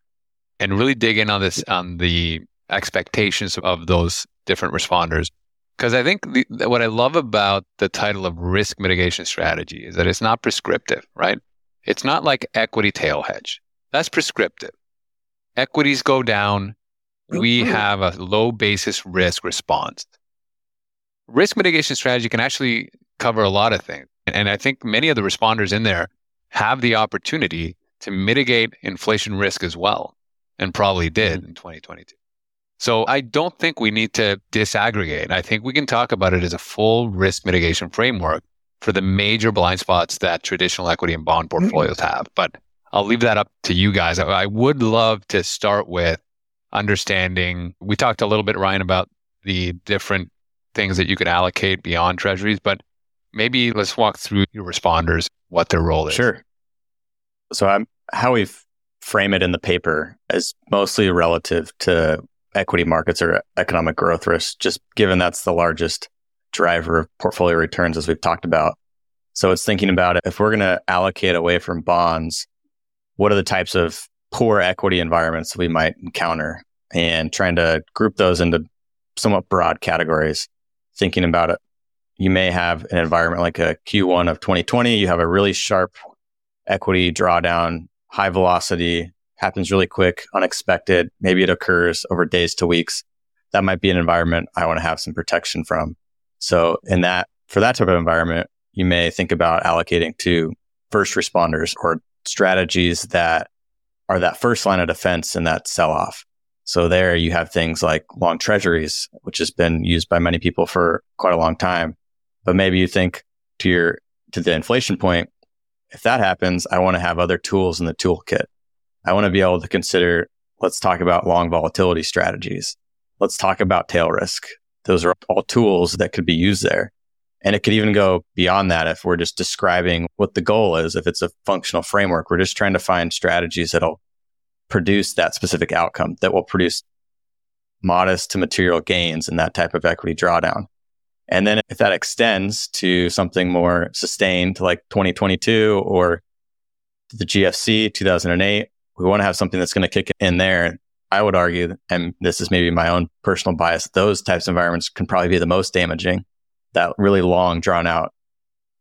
and really dig in on this, on the expectations of those different responders. Because I think the, what I love about the title of risk mitigation strategy is that it's not prescriptive, right? It's not like equity tail hedge. That's prescriptive. Equities go down, we have a low basis risk response. Risk mitigation strategy can actually cover a lot of things. And I think many of the responders in there have the opportunity to mitigate inflation risk as well, and probably did mm-hmm. in 2022. So I don't think we need to disaggregate. I think we can talk about it as a full risk mitigation framework for the major blind spots that traditional equity and bond mm-hmm. portfolios have. But I'll leave that up to you guys. I would love to start with understanding. We talked a little bit, Ryan, about the different things that you could allocate beyond treasuries, but maybe let's walk through your responders, what their role is. Sure. So I'm, how we frame it in the paper is mostly relative to equity markets or economic growth risk, just given that's the largest driver of portfolio returns, as we've talked about. So it's thinking about. If we're going to allocate away from bonds, what are the types of poor equity environments we might encounter and trying to group those into somewhat broad categories. Thinking about it, you may have an environment like a Q1 of 2020. You have a really sharp equity drawdown, high velocity, happens really quick, unexpected. Maybe it occurs over days to weeks. That might be an environment I want to have some protection from. So in that, for that type of environment, you may think about allocating to first responders or strategies that are that first line of defense in that sell off. So there you have things like long treasuries, which has been used by many people for quite a long time. But maybe you think to your, to the inflation point, if that happens, I want to have other tools in the toolkit. I want to be able to consider, let's talk about long volatility strategies. Let's talk about tail risk. Those are all tools that could be used there. And it could even go beyond that if we're just describing what the goal is. If it's a functional framework, we're just trying to find strategies that'll produce that specific outcome that will produce modest to material gains in that type of equity drawdown. And then if that extends to something more sustained like 2022 or the GFC 2008, we want to have something that's going to kick in there. I would argue, and this is maybe my own personal bias, those types of environments can probably be the most damaging that really long, drawn out,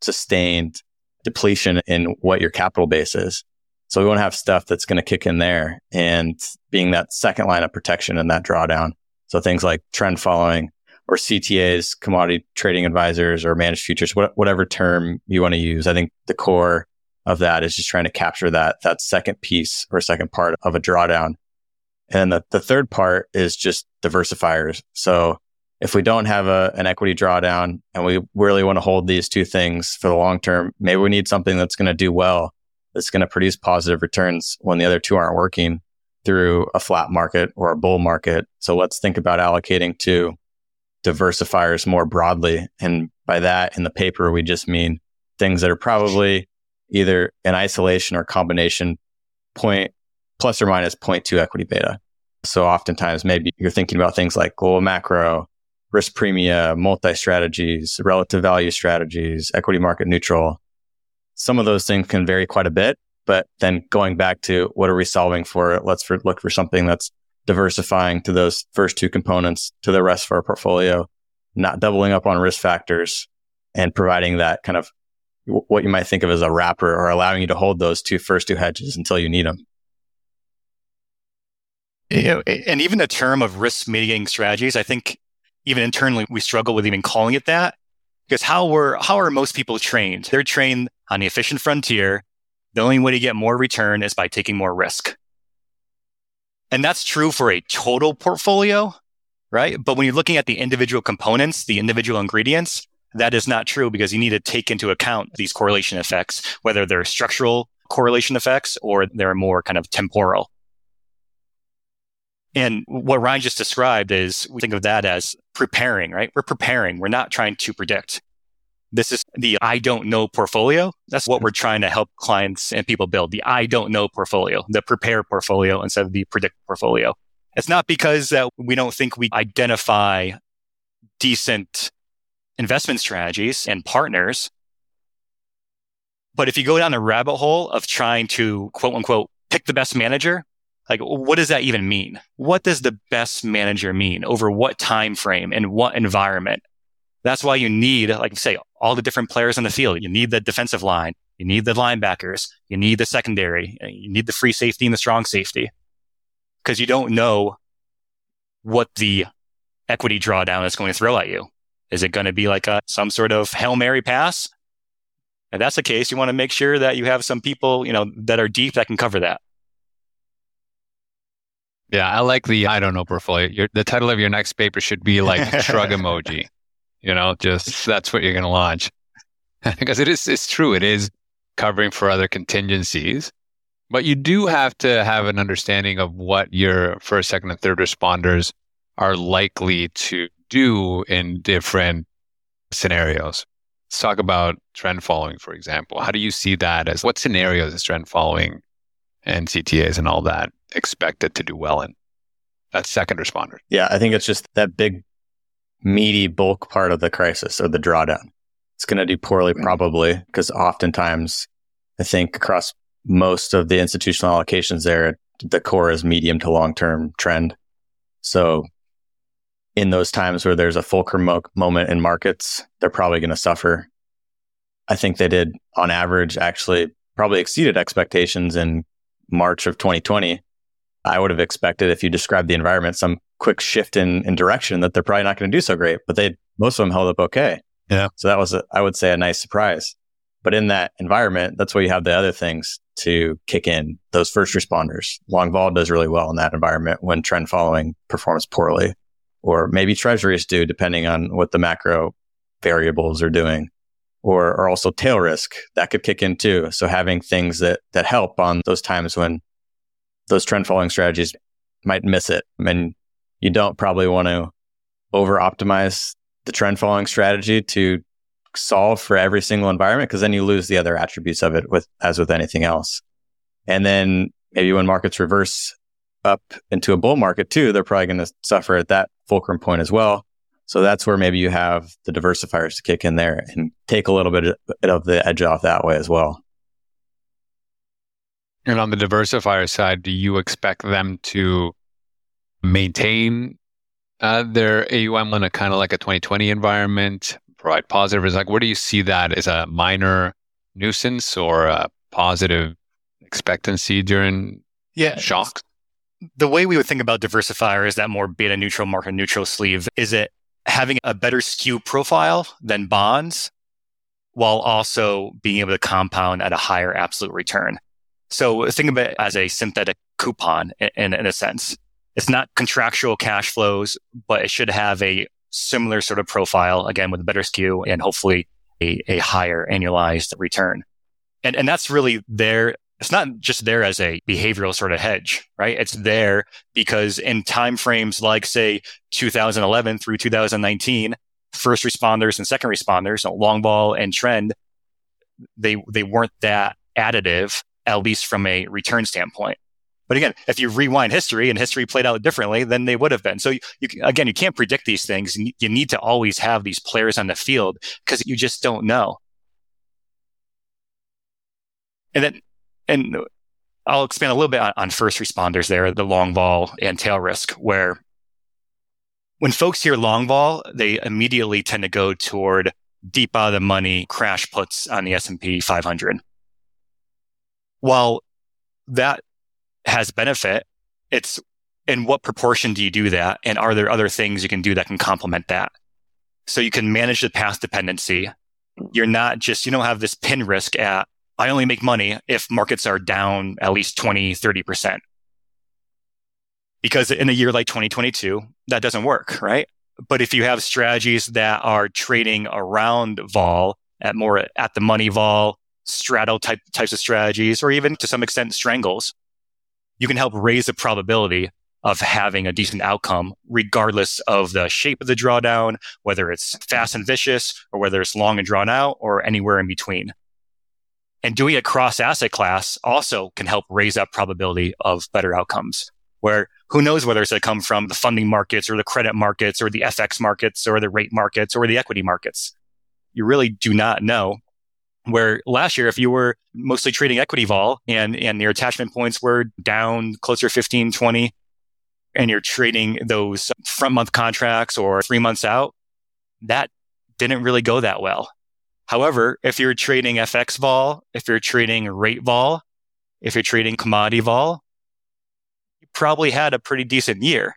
sustained depletion in what your capital base is. So we want to have stuff that's going to kick in there and being that second line of protection in that drawdown. So things like trend following, or CTAs, commodity trading advisors, or managed futures, whatever term you want to use. I think the core of that is just trying to capture that that second piece or second part of a drawdown. And the, the third part is just diversifiers. So if we don't have a, an equity drawdown and we really want to hold these two things for the long term, maybe we need something that's going to do well, that's going to produce positive returns when the other two aren't working through a flat market or a bull market. So let's think about allocating to diversifiers more broadly. And by that in the paper, we just mean things that are probably either in isolation or combination point plus or minus 0.2 equity beta. So oftentimes maybe you're thinking about things like global macro, risk premia, multi strategies, relative value strategies, equity market neutral. Some of those things can vary quite a bit, but then going back to what are we solving for? Let's for, look for something that's diversifying to those first two components to the rest of our portfolio, not doubling up on risk factors and providing that kind of what you might think of as a wrapper or allowing you to hold those two first two hedges until you need them. You know, and even the term of risk mitigating strategies, I think even internally we struggle with even calling it that because how were how are most people trained? They're trained on the efficient frontier. The only way to get more return is by taking more risk. And that's true for a total portfolio, right? But when you're looking at the individual components, the individual ingredients, that is not true because you need to take into account these correlation effects, whether they're structural correlation effects or they're more kind of temporal. And what Ryan just described is we think of that as preparing, right? We're preparing. We're not trying to predict. This is the I don't know portfolio. That's what we're trying to help clients and people build the I don't know portfolio, the prepare portfolio instead of the predict portfolio. It's not because that we don't think we identify decent investment strategies and partners. But if you go down the rabbit hole of trying to quote unquote pick the best manager, like what does that even mean? What does the best manager mean over what time frame and what environment? That's why you need, like say, all the different players on the field. You need the defensive line. You need the linebackers. You need the secondary. You need the free safety and the strong safety because you don't know what the equity drawdown is going to throw at you. Is it going to be like a, some sort of Hail Mary pass? If that's the case, you want to make sure that you have some people, you know, that are deep that can cover that. Yeah, I like the I don't know portfolio. Your, the title of your next paper should be like shrug emoji. You know, just that's what you're going to launch because it is it's true. It is covering for other contingencies, but you do have to have an understanding of what your first, second, and third responders are likely to do in different scenarios. Let's talk about trend following, for example. How do you see that as what scenarios is trend following and CTAs and all that expect it to do well in? That second responder. Yeah, I think it's just that big, meaty bulk part of the crisis or the drawdown. It's going to do poorly, mm-hmm. probably, because oftentimes I think across most of the institutional allocations there, the core is medium to long term trend. So in those times where there's a fulcrum mo- moment in markets, they're probably going to suffer. I think they did on average actually probably exceeded expectations in March of 2020. I would have expected if you describe the environment, some quick shift in, in direction that they're probably not going to do so great, but they, most of them held up okay. Yeah. So that was, a, I would say a nice surprise. But in that environment, that's where you have the other things to kick in. Those first responders. Long vol does really well in that environment when trend following performs poorly or maybe treasuries do, depending on what the macro variables are doing, or, or also tail risk that could kick in too. So having things that, that help on those times when those trend following strategies might miss it. I mean, you don't probably want to over optimize the trend following strategy to solve for every single environment because then you lose the other attributes of it with as with anything else. And then maybe when markets reverse up into a bull market too, they're probably going to suffer at that fulcrum point as well. So that's where maybe you have the diversifiers to kick in there and take a little bit of the edge off that way as well. And on the diversifier side, do you expect them to maintain uh, their AUM in a kind of like a 2020 environment, provide positive? Is like, where do you see that as a minor nuisance or a positive expectancy during yeah. shocks? the way we would think about diversifier is that more beta neutral, market neutral sleeve. Is it having a better skew profile than bonds while also being able to compound at a higher absolute return. So think of it as a synthetic coupon in, in a sense. It's not contractual cash flows, but it should have a similar sort of profile, again, with a better skew and hopefully a, a higher annualized return. And, and that's really there. It's not just there as a behavioral sort of hedge, right? It's there because in timeframes like say 2011 through 2019, first responders and second responders, long vol and trend, they, they weren't that additive, at least from a return standpoint. But again, if you rewind history and history played out differently, then they would have been. So you, you, again, you can't predict these things. You need to always have these players on the field because you just don't know. And then, and I'll expand a little bit on, on first responders there, the long vol and tail risk, where when folks hear long vol, they immediately tend to go toward deep out of the money crash puts on the S&P 500. While that has benefit. It's in what proportion do you do that? And are there other things you can do that can complement that? So you can manage the path dependency. You're not just, you don't have this pin risk at, I only make money if markets are down at least 20, 30%. Because in a year like 2022, that doesn't work, right? But if you have strategies that are trading around vol at more at the money vol, straddle type types of strategies, or even to some extent strangles, you can help raise the probability of having a decent outcome, regardless of the shape of the drawdown, whether it's fast and vicious or whether it's long and drawn out or anywhere in between. And doing it cross asset class also can help raise up probability of better outcomes where who knows whether it's going to come from the funding markets or the credit markets or the FX markets or the rate markets or the equity markets. You really do not know where last year, if you were mostly trading equity vol and, and your attachment points were down closer to 15, 20, and you're trading those front month contracts or three months out, that didn't really go that well. However, if you're trading FX vol, if you're trading rate vol, if you're trading commodity vol, you probably had a pretty decent year.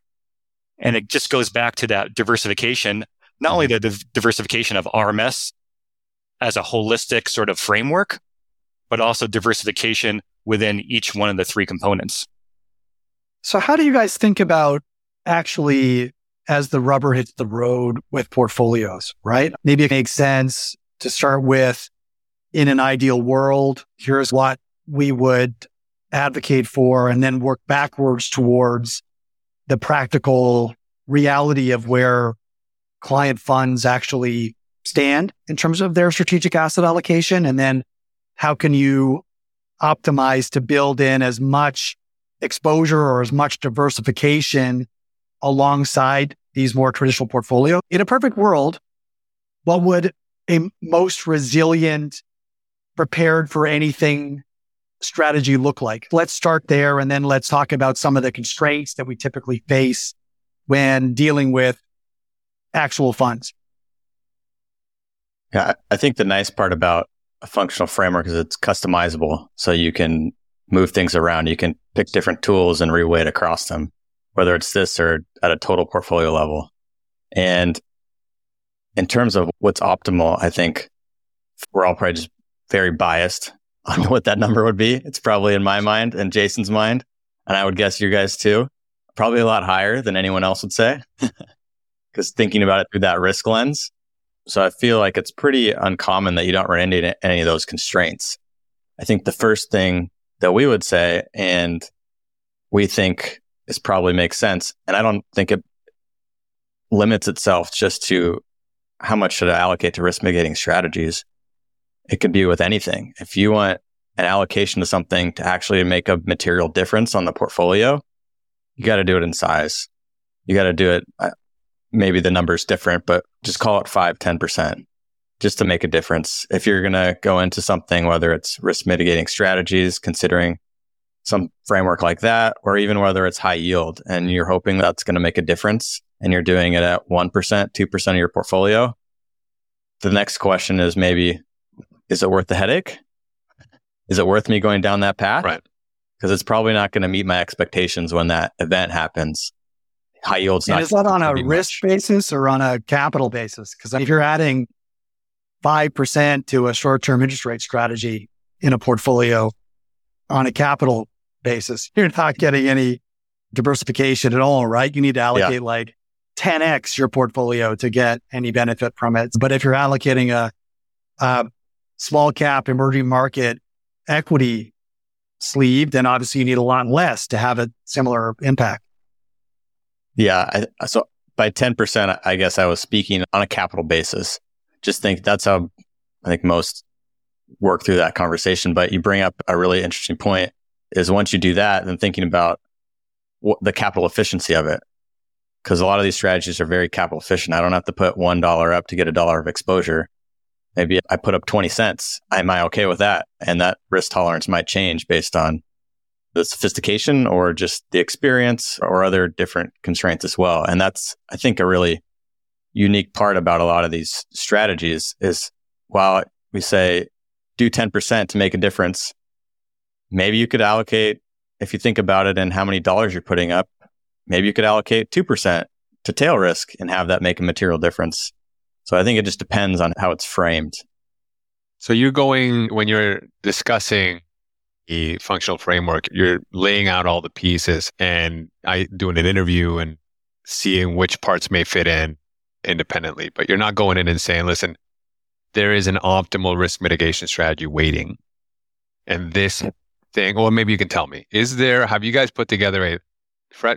And it just goes back to that diversification, not only mm-hmm. the div- diversification of RMS as a holistic sort of framework, but also diversification within each one of the three components. So, how do you guys think about actually as the rubber hits the road with portfolios, right? Maybe it makes sense to start with in an ideal world, here's what we would advocate for, and then work backwards towards the practical reality of where client funds actually stand in terms of their strategic asset allocation? And then how can you optimize to build in as much exposure or as much diversification alongside these more traditional portfolio? In a perfect world, what would a most resilient, prepared for anything strategy look like? Let's start there and then let's talk about some of the constraints that we typically face when dealing with actual funds. Yeah, I think the nice part about a functional framework is it's customizable. So you can move things around. You can pick different tools and reweight across them, whether it's this or at a total portfolio level. And in terms of what's optimal, I think we're all probably just very biased on what that number would be. It's probably in my mind and Jason's mind. And I would guess you guys too, probably a lot higher than anyone else would say. Because thinking about it through that risk lens, so I feel like it's pretty uncommon that you don't run into any of those constraints. I think the first thing that we would say, and we think this probably makes sense, and I don't think it limits itself just to how much should I allocate to risk mitigating strategies. It could be with anything. If you want an allocation to something to actually make a material difference on the portfolio, you got to do it in size. You got to do it uh, maybe the number is different, but just call it five, 10% just to make a difference. If you're going to go into something, whether it's risk mitigating strategies, considering some framework like that, or even whether it's high yield and you're hoping that's going to make a difference and you're doing it at 1%, 2% of your portfolio. The next question is maybe, is it worth the headache? Is it worth me going down that path? Right. Because it's probably not going to meet my expectations when that event happens. high yields. And is that on a risk much. basis or on a capital basis? Because if you're adding 5% to a short term interest rate strategy in a portfolio on a capital basis, you're not getting any diversification at all, right? You need to allocate yeah. like 10x your portfolio to get any benefit from it. But if you're allocating a, a small cap emerging market equity sleeve, then obviously you need a lot less to have a similar impact. Yeah. I, so by 10%, I guess I was speaking on a capital basis. Just think that's how I think most work through that conversation. But you bring up a really interesting point is once you do that, then thinking about what the capital efficiency of it. Cause a lot of these strategies are very capital efficient. I don't have to put $1 up to get a dollar of exposure. Maybe I put up 20 cents. Am I okay with that? And that risk tolerance might change based on the sophistication or just the experience or other different constraints as well. And that's, I think, a really unique part about a lot of these strategies is while we say do 10% to make a difference, maybe you could allocate, if you think about it and how many dollars you're putting up, maybe you could allocate 2% to tail risk and have that make a material difference. So I think it just depends on how it's framed. So you're going, when you're discussing the functional framework, you're laying out all the pieces and I doing an interview and seeing which parts may fit in independently, but you're not going in and saying, listen, there is an optimal risk mitigation strategy weighting. And this thing, or maybe you can tell me, is there, have you guys put together a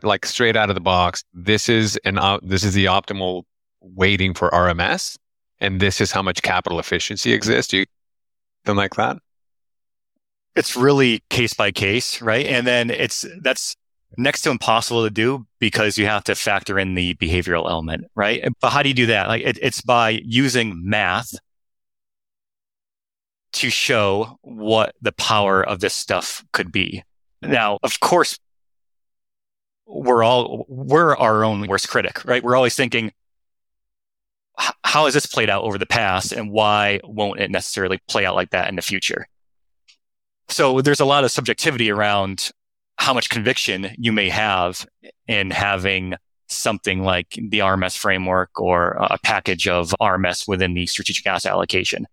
like straight out of the box, this is an, uh, this is the optimal weighting for RMS and this is how much capital efficiency exists? You, something like that? It's really case by case, right? And then it's, that's next to impossible to do because you have to factor in the behavioral element, right? But how do you do that? Like it, it's by using math to show what the power of this stuff could be. Now, of course, we're all, we're our own worst critic, right? We're always thinking, how has this played out over the past and why won't it necessarily play out like that in the future? So there's a lot of subjectivity around how much conviction you may have in having something like the RMS framework or a package of RMS within the strategic asset allocation.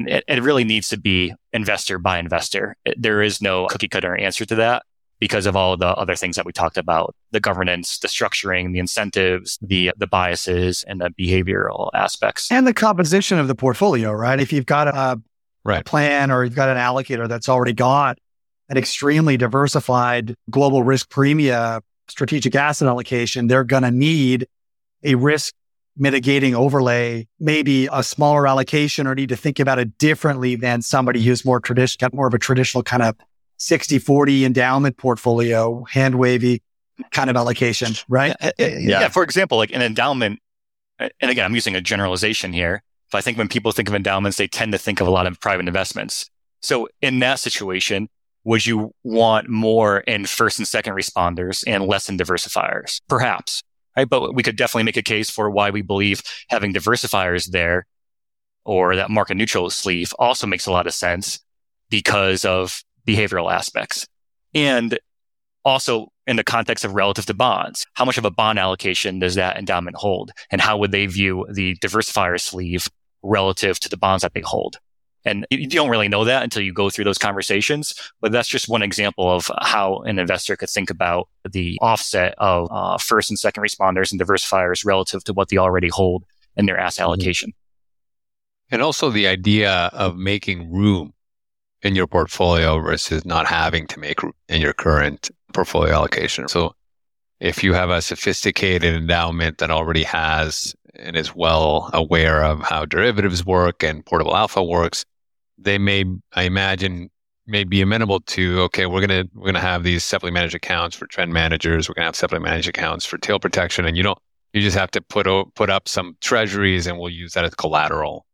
It, it really needs to be investor by investor. There is no cookie cutter answer to that because of all the other things that we talked about the governance the structuring the incentives the the biases and the behavioral aspects and the composition of the portfolio right if you've got a, right. plan or you've got an allocator that's already got an extremely diversified global risk premia strategic asset allocation they're going to need a risk mitigating overlay, maybe a smaller allocation or need to think about it differently than somebody who's more traditional, got more of a traditional kind of 60 40 endowment portfolio, hand wavy kind of allocation, right? Yeah. Eh, eh, yeah. yeah. For example, like an endowment, eh, and again, I'm using a generalization here. But I think when people think of endowments, they tend to think of a lot of private investments. So in that situation, would you want more in first and second responders and less in diversifiers? Perhaps. Right. But we could definitely make a case for why we believe having diversifiers there or that market neutral sleeve also makes a lot of sense because of behavioral aspects. And also in the context of relative to bonds, how much of a bond allocation does that endowment hold? And how would they view the diversifier sleeve relative to the bonds that they hold? And you don't really know that until you go through those conversations. But that's just one example of how an investor could think about the offset of uh, first and second responders and diversifiers relative to what they already hold in their asset mm-hmm. allocation. And also the idea of making room in your portfolio versus not having to make in your current portfolio allocation. So if you have a sophisticated endowment that already has and is well aware of how derivatives work and portable alpha works, they may, I imagine, may be amenable to, okay, we're to, we're to have these separately managed accounts for trend managers. We're to have separately managed accounts for tail protection. And you don't, you just have to put, put up some treasuries and we'll use that as collateral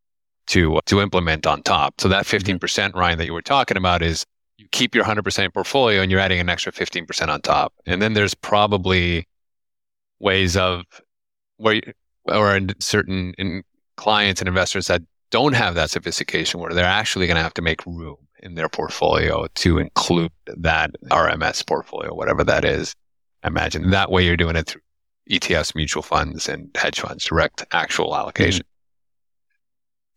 to to implement on top. So that 15%, mm-hmm. Ryan, that you were talking about is you keep your 100% portfolio and you're adding an extra 15% on top. And then there's probably ways of where you, or in certain in clients and investors that don't have that sophistication where they're actually going to have to make room in their portfolio to include that RMS portfolio, whatever that is. Imagine that way you're doing it through ETFs, mutual funds, and hedge funds, direct actual allocation.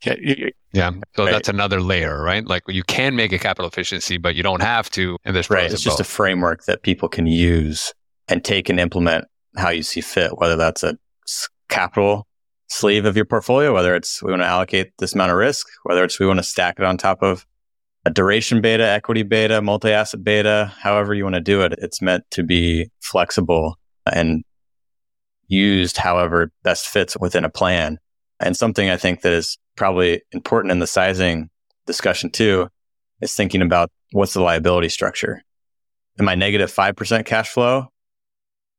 Yeah, you- you- Yeah. So Right. that's another layer, right? Like you can make a capital efficiency, but you don't have to. And there's Right. It's just a framework that people can use and take and implement how you see fit, whether that's a capital sleeve of your portfolio, whether it's we want to allocate this amount of risk, whether it's we want to stack it on top of a duration beta, equity beta, multi asset beta, however you want to do it. It's meant to be flexible and used however best fits within a plan. And something I think that is probably important in the sizing discussion too is thinking about what's the liability structure. Am I negative 5% cash flow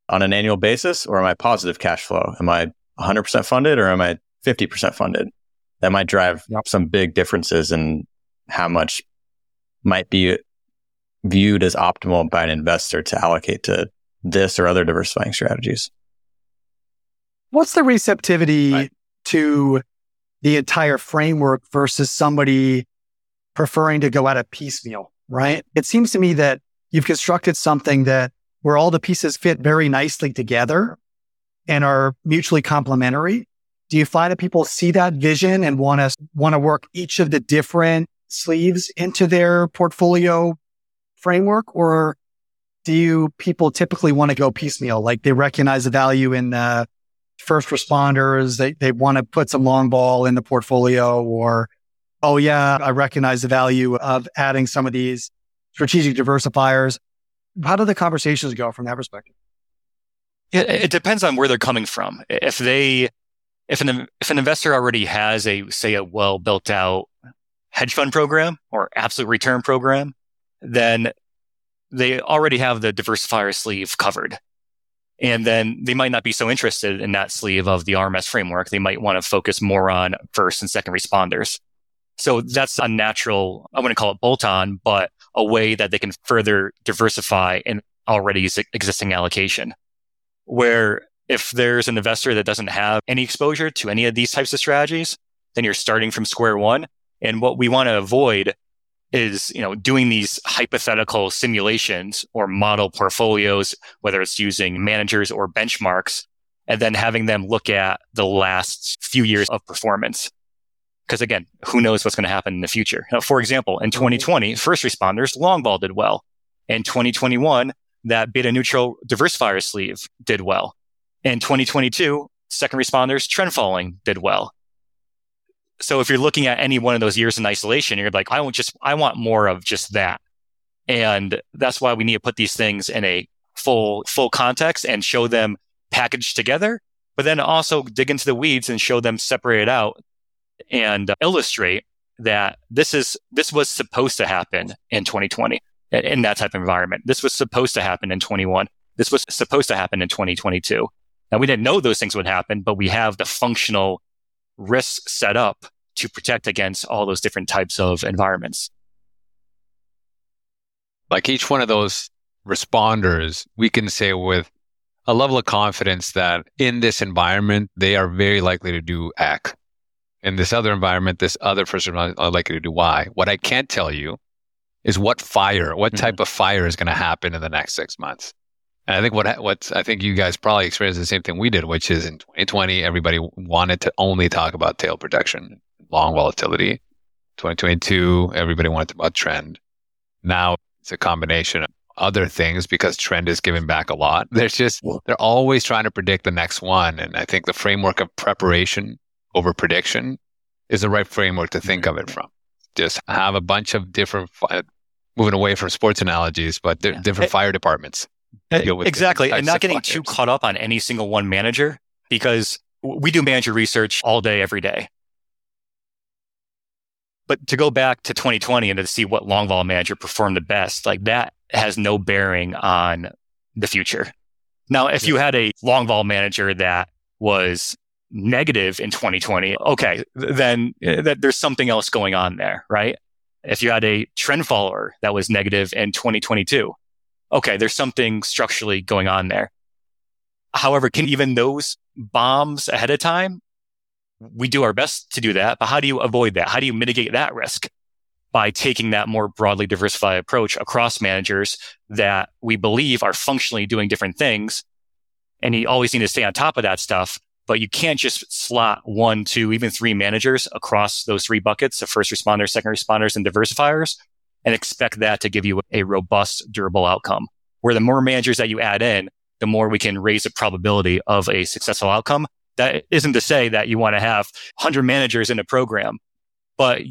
on an annual basis or am I positive cash flow? Am I 100% funded or am I 50% funded? That might drive Yep. some big differences in how much might be viewed as optimal by an investor to allocate to this or other diversifying strategies. What's the receptivity Right. To the entire framework versus somebody preferring to go at it piecemeal, right? It seems to me that you've constructed something that where all the pieces fit very nicely together and are mutually complementary. Do you find that people see that vision and want to want to work each of the different sleeves into their portfolio framework or do you people typically want to go piecemeal? Like they recognize the value in uh, first responders. They, they want to put some long vol in the portfolio or, oh yeah, I recognize the value of adding some of these strategic diversifiers. How do the conversations go from that perspective? It it depends on where they're coming from. If they, if an if an investor already has a say a well built out hedge fund program or absolute return program, then they already have the diversifier sleeve covered. And then they might not be so interested in that sleeve of the RMS framework. They might want to focus more on first and second responders. So that's a natural, I wouldn't call it bolt on, but a way that they can further diversify an already existing allocation where if there's an investor that doesn't have any exposure to any of these types of strategies, then you're starting from square one. And what we want to avoid is, you know, doing these hypothetical simulations or model portfolios, whether it's using managers or benchmarks, and then having them look at the last few years of performance. Because again, who knows what's going to happen in the future? Now, for example, in 2020, first responders, long vol did well. In 2021, that beta neutral diversifier sleeve did well. In 2022, second responders, trend following did well. So if you're looking at any one of those years in isolation, you're like, I want just, I want more of just that. And that's why we need to put these things in a full, full context and show them packaged together, but then also dig into the weeds and show them separated out and illustrate that this is, this was supposed to happen in 2020 in that type of environment. This was supposed to happen in 21. This was supposed to happen in 2022. Now we didn't know those things would happen, but we have the functional risks set up to protect against all those different types of environments. like each one of those responders, we can say with a level of confidence that in this environment, they are very likely to do X. In this other environment, this other person are likely to do Y. What I can't tell you is what fire, what mm-hmm. type of fire is going to happen in the next six months. And I think what what I think you guys probably experienced the same thing we did, which is in 2020, everybody wanted to only talk about tail protection, long volatility. 2022, everybody wanted to about trend. Now it's a combination of other things because trend is giving back a lot. There's just they're always trying to predict the next one, and I think the framework of preparation over prediction is the right framework to think of it from. Just have a bunch of different, fi- moving away from sports analogies, but Yeah. different fire departments. Deal with exactly. And not getting too caught up on any single one manager because we do manager research all day, every day. But to go back to 2020 and to see what long vol manager performed the best, like that has no bearing on the future. Now, if you had a long vol manager that was negative in 2020, okay, then uh, that there's something else going on there, right? If you had a trend follower that was negative in 2022, okay, there's something structurally going on there. However, can even those bombs ahead of time? We do our best to do that, but how do you avoid that? How do you mitigate that risk? By taking that more broadly diversified approach across managers that we believe are functionally doing different things and you always need to stay on top of that stuff. But you can't just slot one, two, even three managers across those three buckets of first responders, second responders, and diversifiers and expect that to give you a robust, durable outcome. Where the more managers that you add in, the more we can raise the probability of a successful outcome. That isn't to say that you want to have 100 managers in a program, but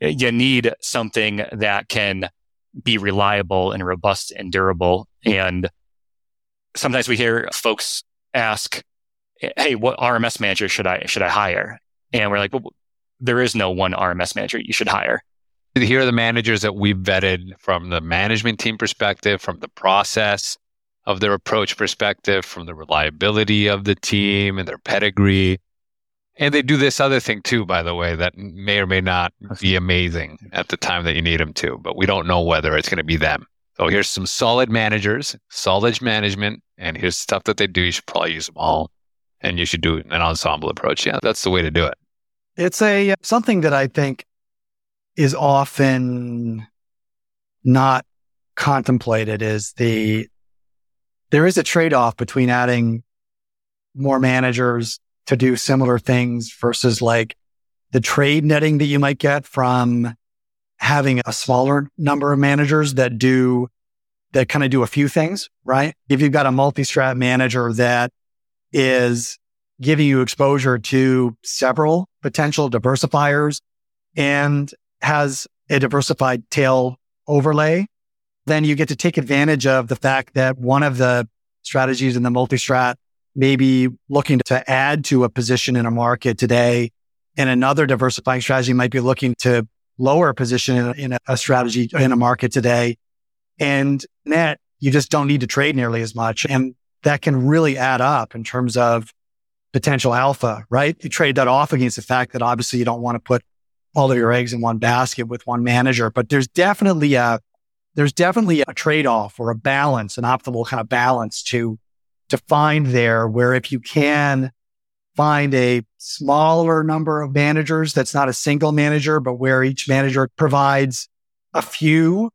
you need something that can be reliable and robust and durable. And sometimes we hear folks ask, Hey, what RMS manager should I, should I hire? And we're like, well, there is no one RMS manager you should hire. Here are the managers that we've vetted from the management team perspective, from the process of their approach perspective, from the reliability of the team and their pedigree. And they do this other thing too, by the way, that may or may not be amazing at the time that you need them to, but we don't know whether it's going to be them. So here's some solid managers, solid management, and here's stuff that they do. You should probably use them all, and you should do an ensemble approach. Yeah, that's the way to do it. It's a uh, something that I think is often not contemplated is the there is a trade off between adding more managers to do similar things versus like the trade netting that you might get from having a smaller number of managers that do that kind of do a few things, right? If you've got a multi-strat manager that is giving you exposure to several potential diversifiers and has a diversified tail overlay, then you get to take advantage of the fact that one of the strategies in the multi-strat may be looking to add to a position in a market today. And another diversifying strategy might be looking to lower a position in a, in a strategy in a market today. And net, you just don't need to trade nearly as much. And that can really add up in terms of potential alpha, right? You trade that off against the fact that obviously you don't want to put all of your eggs in one basket with one manager, but there's definitely a, there's definitely a trade off or a balance, an optimal kind of balance to, to find there where if you can find a smaller number of managers that's not a single manager, but where each manager provides a few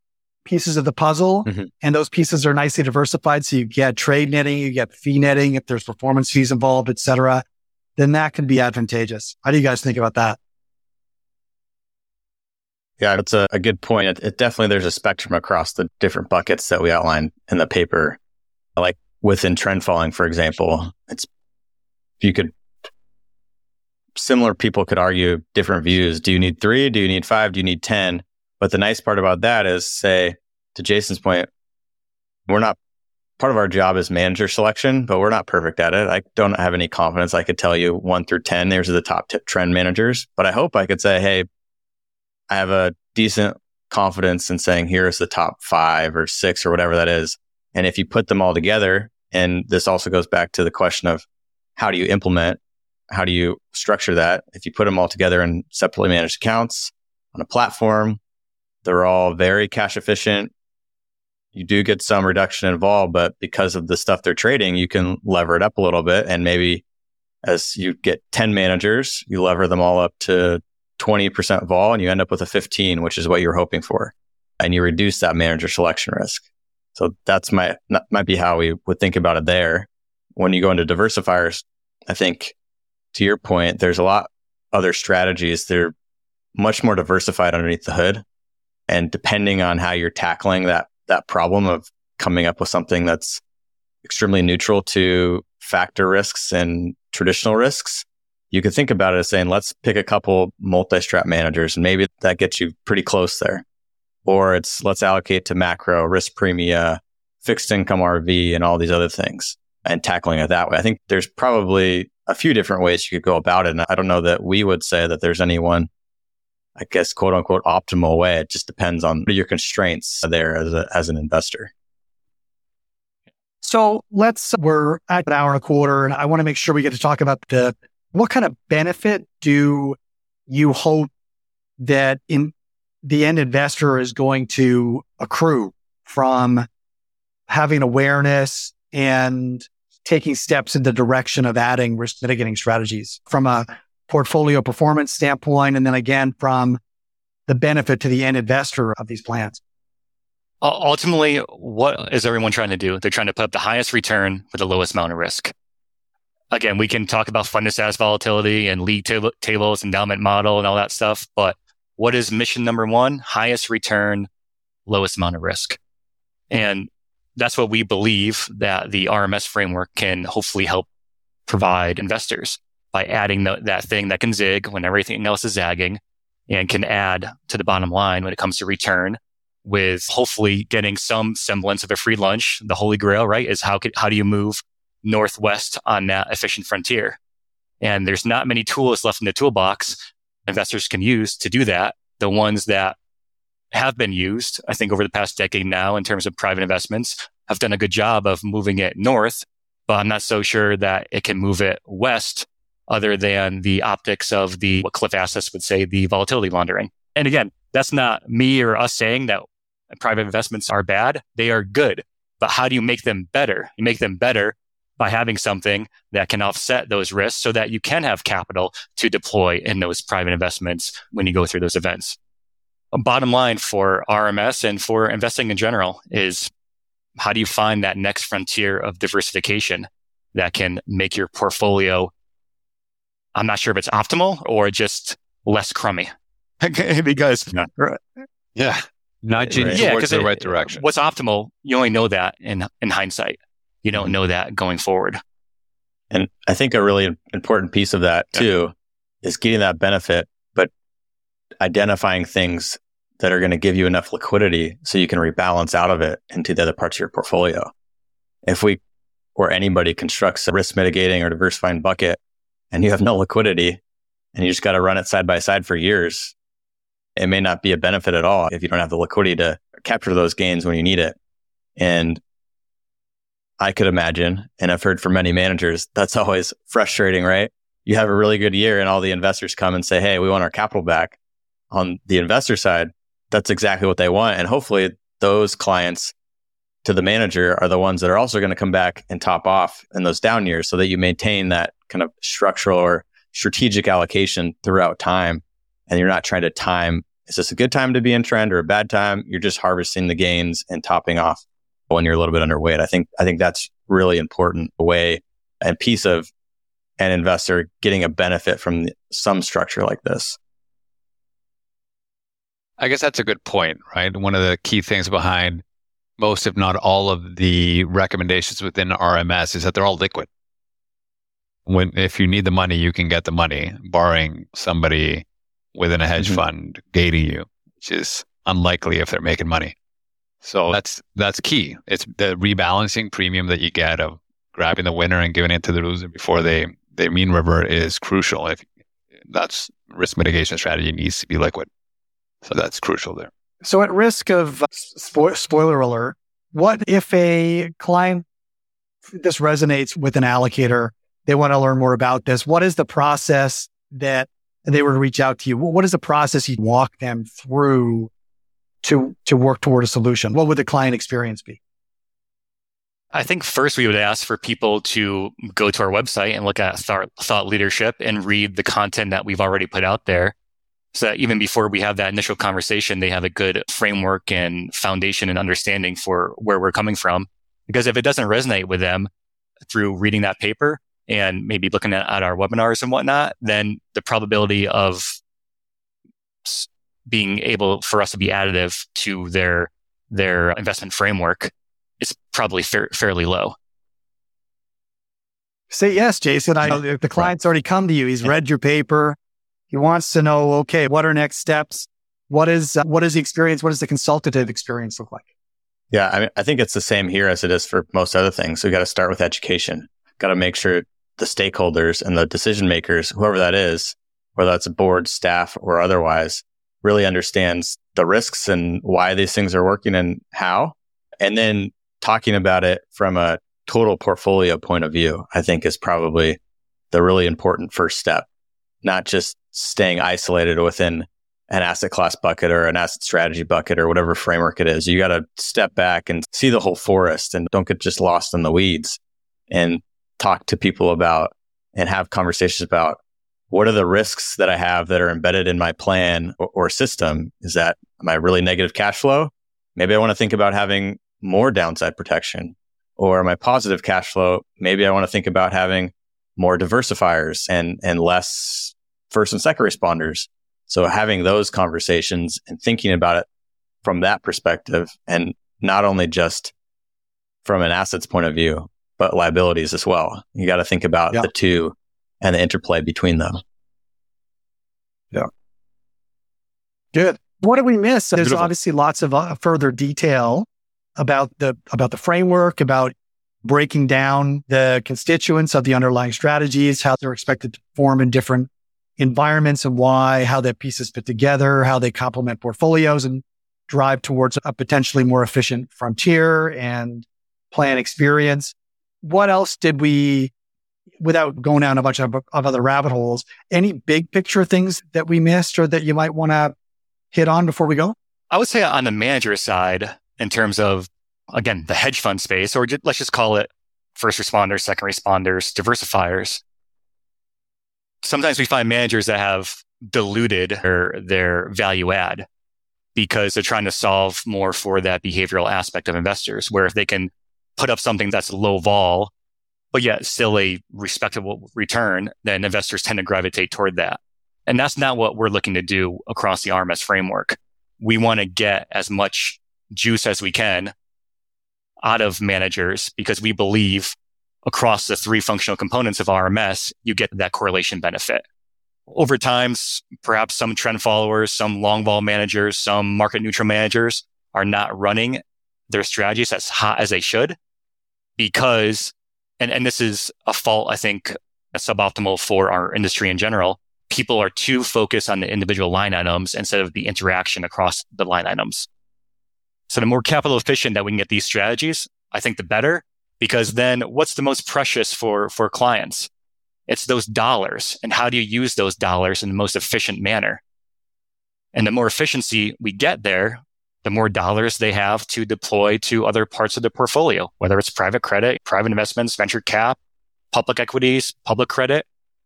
pieces of the puzzle mm-hmm. and those pieces are nicely diversified. So you get trade netting, you get fee netting, if there's performance fees involved, et cetera, then that can be advantageous. How do you guys think about that? Yeah, that's a, a good point. It, it, definitely there's a spectrum across the different buckets that we outline in the paper. Like within trend following, for example, it's you could similar people could argue different views. Do you need three? Do you need five? Do you need ten? But the nice part about that is, say, to Jason's point, we're not part of our job is manager selection, but we're not perfect at it. I don't have any confidence I could tell you one through 10, there's the top tip trend managers. But I hope I could say, hey, I have a decent confidence in saying here's the top five or six or whatever that is. And if you put them all together, and this also goes back to the question of how do you implement? How do you structure that? If you put them all together in separately managed accounts on a platform, they're all very cash efficient. You do get some reduction involved, but because of the stuff they're trading, you can lever it up a little bit. And maybe as you get 10 managers, you lever them all up to 20% vol and you end up with a 15, which is what you're hoping for. And you reduce that manager selection risk. So that's my, that might be how we would think about it there. When you go into diversifiers, I think to your point, there's a lot other strategies. They're much more diversified underneath the hood. And depending on how you're tackling that, that problem of coming up with something that's extremely neutral to factor risks and traditional risks, you could think about it as saying, let's pick a couple multi-strat managers and maybe that gets you pretty close there. Or it's let's allocate to macro, risk premia, fixed income RV and all these other things and tackling it that way. I think there's probably a few different ways you could go about it. And I don't know that we would say that there's any one, I guess, quote unquote, optimal way. It just depends on your constraints there as, a, as an investor. So let's, we're at an hour and a quarter, and I want to make sure we get to talk about the what kind of benefit do you hope that in the end investor is going to accrue from having awareness and taking steps in the direction of adding risk mitigating strategies from a portfolio performance standpoint. And then again, from the benefit to the end investor of these plans. Ultimately, what is everyone trying to do? They're trying to put up the highest return with the lowest amount of risk. Again, we can talk about fund to status volatility and league tab- tables, endowment model, and all that stuff. But what is mission number one? Highest return, lowest amount of risk. Hmm. And that's what we believe that the RMS framework can hopefully help provide investors by adding the, that thing that can zig when everything else is zagging and can add to the bottom line when it comes to return with hopefully getting some semblance of a free lunch. The holy grail, right? Is how, could, how do you move northwest on that efficient frontier? And there's not many tools left in the toolbox investors can use to do that. The ones that have been used, I think over the past decade now in terms of private investments have done a good job of moving it north, but I'm not so sure that it can move it west other than the optics of the, what Cliff Asness would say, the volatility laundering. And again, that's not me or us saying that private investments are bad. They are good. But how do you make them better? You make them better by having something that can offset those risks so that you can have capital to deploy in those private investments when you go through those events. A bottom line for RMS and for investing in general is how do you find that next frontier of diversification that can make your portfolio I'm not sure if it's optimal or just less crummy. because yeah, nudging right. towards yeah, the right direction. What's optimal? You only know that in in hindsight. You don't mm-hmm. know that going forward. And I think a really important piece of that too yeah. is getting that benefit, but identifying things that are going to give you enough liquidity so you can rebalance out of it into the other parts of your portfolio. If we or anybody constructs a risk mitigating or diversifying bucket and you have no liquidity and you just got to run it side by side for years, it may not be a benefit at all if you don't have the liquidity to capture those gains when you need it. And I could imagine, and I've heard from many managers, that's always frustrating, right? You have a really good year and all the investors come and say, Hey, we want our capital back. On the investor side, that's exactly what they want. And hopefully those clients to the manager are the ones that are also going to come back and top off in those down years so that you maintain that kind of structural or strategic allocation throughout time. And you're not trying to time, is this a good time to be in trend or a bad time? You're just harvesting the gains and topping off when you're a little bit underweight. I think, I think that's really important a way and piece of an investor getting a benefit from some structure like this. I guess that's a good point, right? One of the key things behind most, if not all, of the recommendations within RMS is that they're all liquid. When if you need the money, you can get the money, barring somebody within a hedge mm-hmm. fund gating you, which is unlikely if they're making money. So that's that's key. It's the rebalancing premium that you get of grabbing the winner and giving it to the loser before they they mean revert is crucial. If that's risk mitigation strategy needs to be liquid, so that's crucial there. So, at risk of uh, spo- spoiler alert, what if a client this resonates with an allocator? They want to learn more about this. What is the process that they were to reach out to you? What is the process you walk them through to to work toward a solution? What would the client experience be? I think first we would ask for people to go to our website and look at thought, leadership and read the content that we've already put out there so that even before we have that initial conversation, they have a good framework and foundation and understanding for where we're coming from. Because if it doesn't resonate with them through reading that paper and maybe looking at, at our webinars and whatnot, then the probability of being able for us to be additive to their their investment framework is probably fa- fairly low. Say yes, Jason. I know the client's already come to you. He's read your paper. He wants to know, okay, what are next steps? What is, uh, what is the experience? What does the consultative experience look like? Yeah. I mean, I think it's the same here as it is for most other things. We got to start with education. Got to make sure the stakeholders and the decision makers, whoever that is, whether that's a board, staff, or otherwise, really understands the risks and why these things are working and how. And then talking about it from a total portfolio point of view, I think is probably the really important first step, not just staying isolated within an asset class bucket or an asset strategy bucket or whatever framework it is. You got to step back and see the whole forest and don't get just lost in the weeds and talk to people about and have conversations about what are the risks that I have that are embedded in my plan or, or system? Is that my really negative cash flow? Maybe I want to think about having more downside protection or my positive cash flow. Maybe I want to think about having more diversifiers and, and less first and second responders. So having those conversations and thinking about it from that perspective and not only just from an assets point of view, but liabilities as well. You got to think about yeah. the two and the interplay between them. Yeah. Good. What did we miss? There's Beautiful. obviously lots of uh, further detail about the about the framework, about breaking down the constituents of the underlying strategies, how they're expected to form in different environments and why, how the pieces fit together, how they complement portfolios and drive towards a potentially more efficient frontier and plan experience. What else did we, without going down a bunch of, of other rabbit holes, any big picture things that we missed or that you might want to hit on before we go? I would say on the manager side, in terms of, again, the hedge fund space, or just, let's just call it first responders, second responders, diversifiers. Sometimes we find managers that have diluted their, their value add because they're trying to solve more for that behavioral aspect of investors, where if they can put up something that's low vol, but yet still a respectable return, then investors tend to gravitate toward that. And that's not what we're looking to do across the RMS framework. We want to get as much juice as we can out of managers because we believe across the three functional components of RMS, you get that correlation benefit. Over time, perhaps some trend followers, some long vol managers, some market neutral managers are not running their strategies as hot as they should because, and, and this is a fault, I think, suboptimal for our industry in general people are too focused on the individual line items instead of the interaction across the line items. So the more capital efficient that we can get these strategies, I think the better, because then what's the most precious for, for clients? It's those dollars. And how do you use those dollars in the most efficient manner? And the more efficiency we get there, the more dollars they have to deploy to other parts of the portfolio, whether it's private credit, private investments, venture cap, public equities, public credit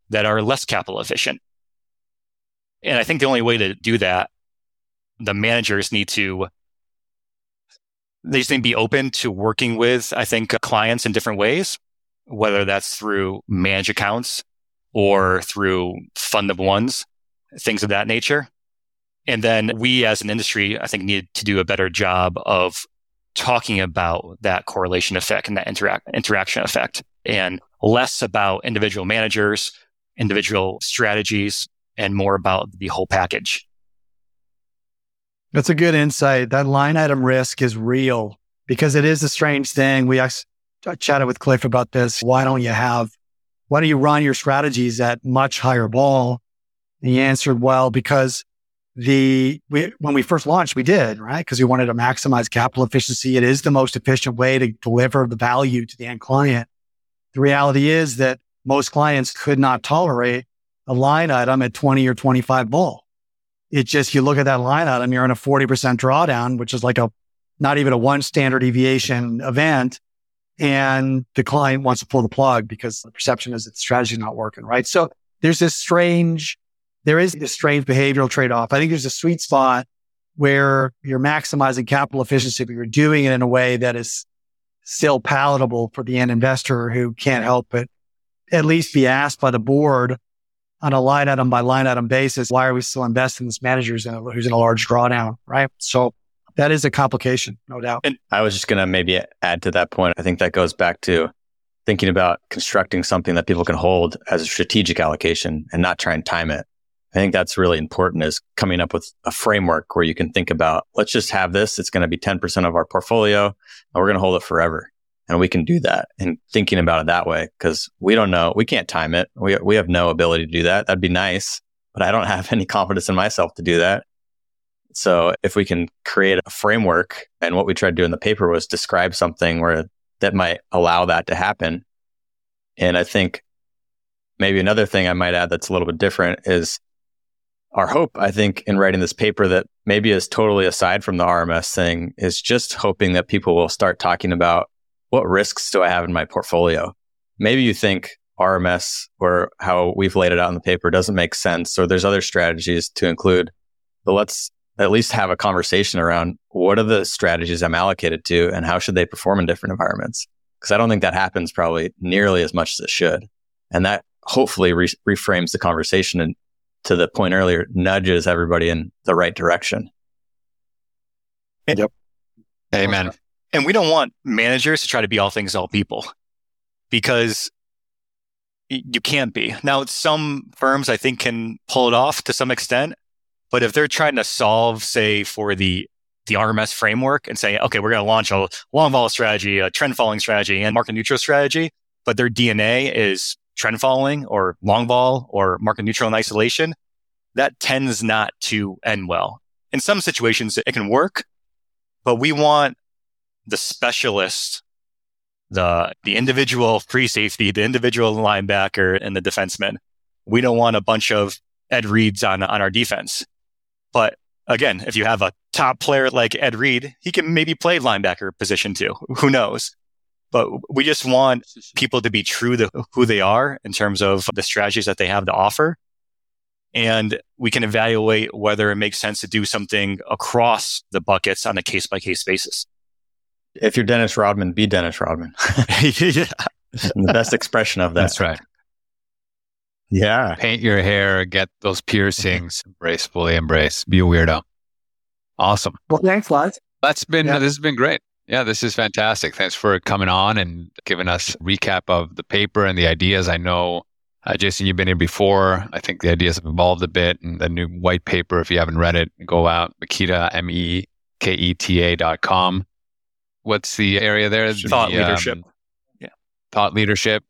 that are less capital efficient. And I think the only way to do that, the managers need to they just need to be open to working with, I think, clients in different ways, whether that's through manage accounts or through fund of ones, things of that nature. And then we as an industry, I think need to do a better job of talking about that correlation effect and that interact, interaction effect and less about individual managers, individual strategies, and more about the whole package. That's a good insight. That line item risk is real because it is a strange thing. We chatted with Cliff about this. Why don't you have, why don't you run your strategies at much higher vol? And he answered, well, because the, we, when we first launched, we did, right? Because we wanted to maximize capital efficiency. It is the most efficient way to deliver the value to the end client. The reality is that most clients could not tolerate a line item at 20 or 25 vol. It's just, you look at that line item, you're in a 40% drawdown, which is like a, not even a one standard deviation event. And the client wants to pull the plug because the perception is that the strategy is not working, right? So there's this strange, there is this strange behavioral trade off. I think there's a sweet spot where you're maximizing capital efficiency, but you're doing it in a way that is still palatable for the end investor who can't help but at least be asked by the board on a line item by line item basis. Why are we still investing in this manager who's in, a, who's in a large drawdown? Right. So that is a complication, no doubt. And I was just going to maybe add to that point. I think that goes back to thinking about constructing something that people can hold as a strategic allocation and not try and time it. I think that's really important is coming up with a framework where you can think about, let's just have this. It's going to be 10% of our portfolio and we're going to hold it forever. And we can do that and thinking about it that way because we don't know. We can't time it. We, we have no ability to do that. That'd be nice, but I don't have any confidence in myself to do that. So if we can create a framework and what we tried to do in the paper was describe something where that might allow that to happen. And I think maybe another thing I might add that's a little bit different is our hope, I think, in writing this paper that maybe is totally aside from the RMS thing is just hoping that people will start talking about what risks do I have in my portfolio? Maybe you think RMS or how we've laid it out in the paper doesn't make sense, or there's other strategies to include. But let's at least have a conversation around what are the strategies I'm allocated to and how should they perform in different environments? Because I don't think that happens probably nearly as much as it should. And that hopefully re- reframes the conversation and to the point earlier, nudges everybody in the right direction. Yep. Amen. And we don't want managers to try to be all things to all people because you can't be. Now, some firms I think can pull it off to some extent, but if they're trying to solve, say, for the the RMS framework and say, okay, we're going to launch a long vol strategy, a trend following strategy, and market neutral strategy, but their DNA is trend following or long vol or market neutral in isolation, that tends not to end well. In some situations, it can work, but we want the specialist, the, the individual free safety, the individual linebacker and the defenseman. We don't want a bunch of Ed Reeds on, on our defense. But again, if you have a top player like Ed Reed, he can maybe play linebacker position too. Who knows? But we just want people to be true to who they are in terms of the strategies that they have to offer. And we can evaluate whether it makes sense to do something across the buckets on a case by case basis. If you're Dennis Rodman, be Dennis Rodman. yeah. the best expression of that. That's right. Yeah. Paint your hair, get those piercings, embrace, fully embrace, be a weirdo. Awesome. Well, thanks, lads. That's been, Yeah. this has been great. Yeah, this is fantastic. Thanks for coming on and giving us a recap of the paper and the ideas. I know, uh, Jason, you've been here before. I think the ideas have evolved a bit. And the new white paper, if you haven't read it, go out, Meketa, M E K E T A dot com. What's the area there? Thought The, leadership. Yeah. Thought leadership.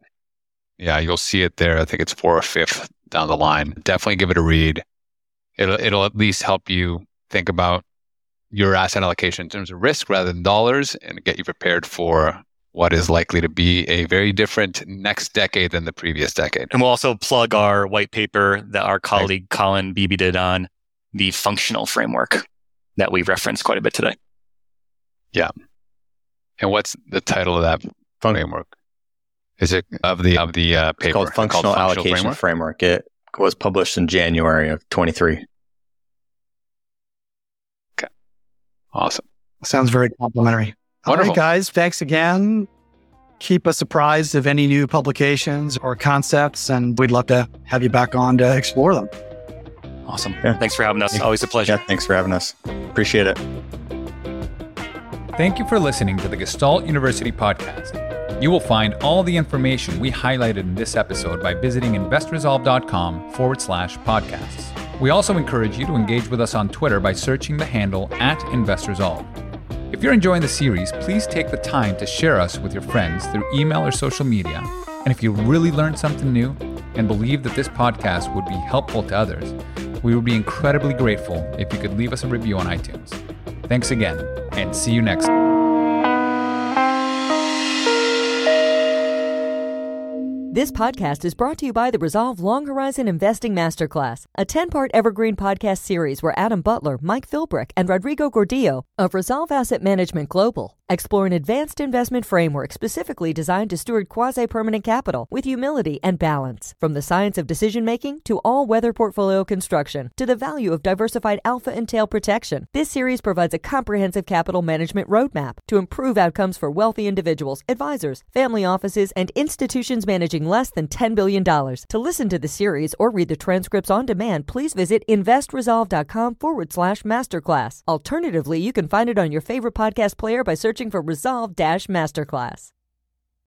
Yeah, you'll see it there. I think it's four or fifth down the line. Definitely give it a read. It'll it'll at least help you think about your asset allocation in terms of risk rather than dollars and get you prepared for what is likely to be a very different next decade than the previous decade. And we'll also plug our white paper that our colleague Colin Beebe did on the functional framework that we referenced quite a bit today. Yeah. And what's the title of that framework? Is it of the of the uh, paper? It's called Functional Allocation framework. It was published in January of 23. Awesome. Sounds very complimentary. All Wonderful. right, guys. Thanks again. Keep us apprised of any new publications or concepts, and we'd love to have you back on to explore them. Awesome. Yeah. Thanks for having us. Yeah. Always a pleasure. Yeah, thanks for having us. Appreciate it. Thank you for listening to the Gestalt University podcast. You will find all the information we highlighted in this episode by visiting investresolve.com forward slash podcasts. We also encourage you to engage with us on Twitter by searching the handle at InvestResolve. If you're enjoying the series, please take the time to share us with your friends through email or social media. And if you really learned something new and believe that this podcast would be helpful to others, we would be incredibly grateful if you could leave us a review on iTunes. Thanks again, and see you next time. This podcast is brought to you by the Resolve Long Horizon Investing Masterclass, a 10 part evergreen podcast series where Adam Butler, Mike Philbrick, and Rodrigo Gordillo of Resolve Asset Management Global explore an advanced investment framework specifically designed to steward quasi permanent capital with humility and balance. From the science of decision making to all weather portfolio construction to the value of diversified alpha and tail protection, this series provides a comprehensive capital management roadmap to improve outcomes for wealthy individuals, advisors, family offices, and institutions managing less than $10 billion. To listen to the series or read the transcripts on demand, please visit investresolve.com forward slash masterclass. Alternatively, you can find it on your favorite podcast player by searching for Resolve Dash Masterclass.